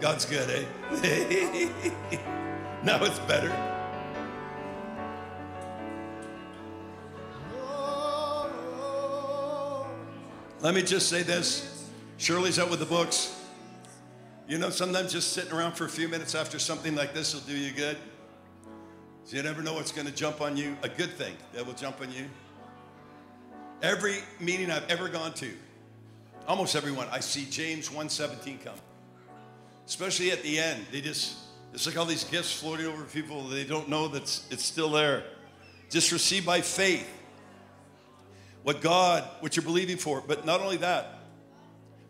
A: God's good, eh? now it's better. Let me just say this. Shirley's out with the books. You know, sometimes just sitting around for a few minutes after something like this will do you good. You never know what's going to jump on you. A good thing that will jump on you. Every meeting I've ever gone to, almost everyone, I see James 1:17 come. Especially at the end, they just it's like all these gifts floating over people. They don't know that it's still there. Just receive by faith what God, what you're believing for. But not only that,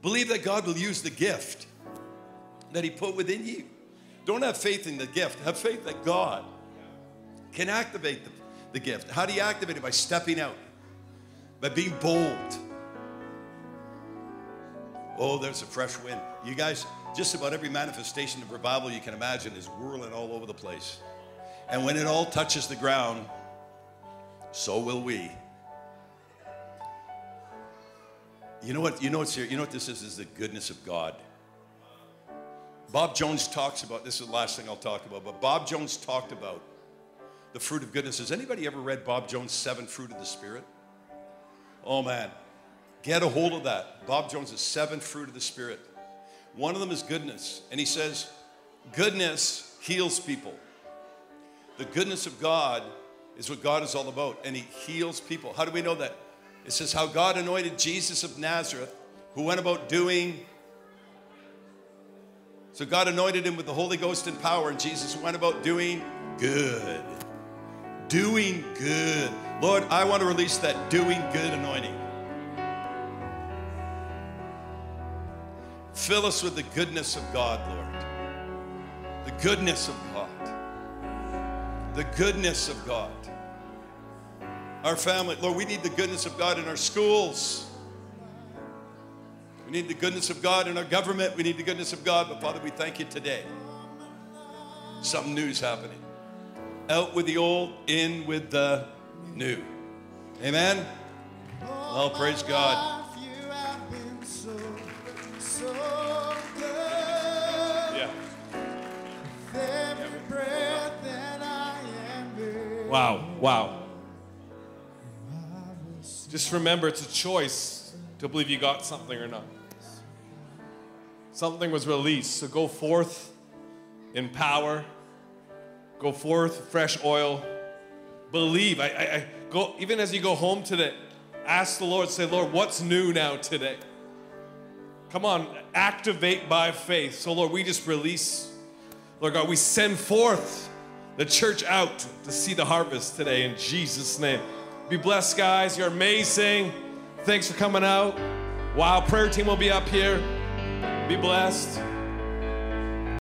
A: believe that God will use the gift that He put within you. Don't have faith in the gift. Have faith that God can activate the, the gift. How do you activate it? By stepping out, by being bold. Oh, there's a fresh wind. You guys, just about every manifestation of revival you can imagine is whirling all over the place. And when it all touches the ground, so will we. You know what? You know what's here? You know what this is? Is the goodness of God. Bob Jones talks about this is the last thing I'll talk about, but Bob Jones talked about the fruit of goodness. Has anybody ever read Bob Jones' Seven Fruit of the Spirit? Oh man, get a hold of that. Bob Jones' Seven Fruit of the Spirit. One of them is goodness, and he says, goodness heals people. The goodness of God is what God is all about, and He heals people. How do we know that? It says how God anointed Jesus of Nazareth, who went about doing. So God anointed him with the Holy Ghost and power, and Jesus went about doing good. Doing good. Lord, I want to release that doing good anointing. Fill us with the goodness of God, Lord. The goodness of God. The goodness of God. Our family, Lord, we need the goodness of God in our schools. We need the goodness of God in our government. We need the goodness of God. But Father, we thank you today. Something new's happening. Out with the old, in with the new. Amen. Well, praise God.
D: You have
B: Just remember it's a choice to believe you got something or not. Something was released. So go forth in power. Go forth, fresh oil. Believe. I, I, I go even as you go home today, ask the Lord, say, Lord, what's new now today? Come on, activate by faith. So, Lord, we just release, Lord God, we send forth the church out to see the harvest today in Jesus' name. Be blessed, guys. You're amazing. Thanks for coming out. Wow, prayer team will be up here. Be blessed.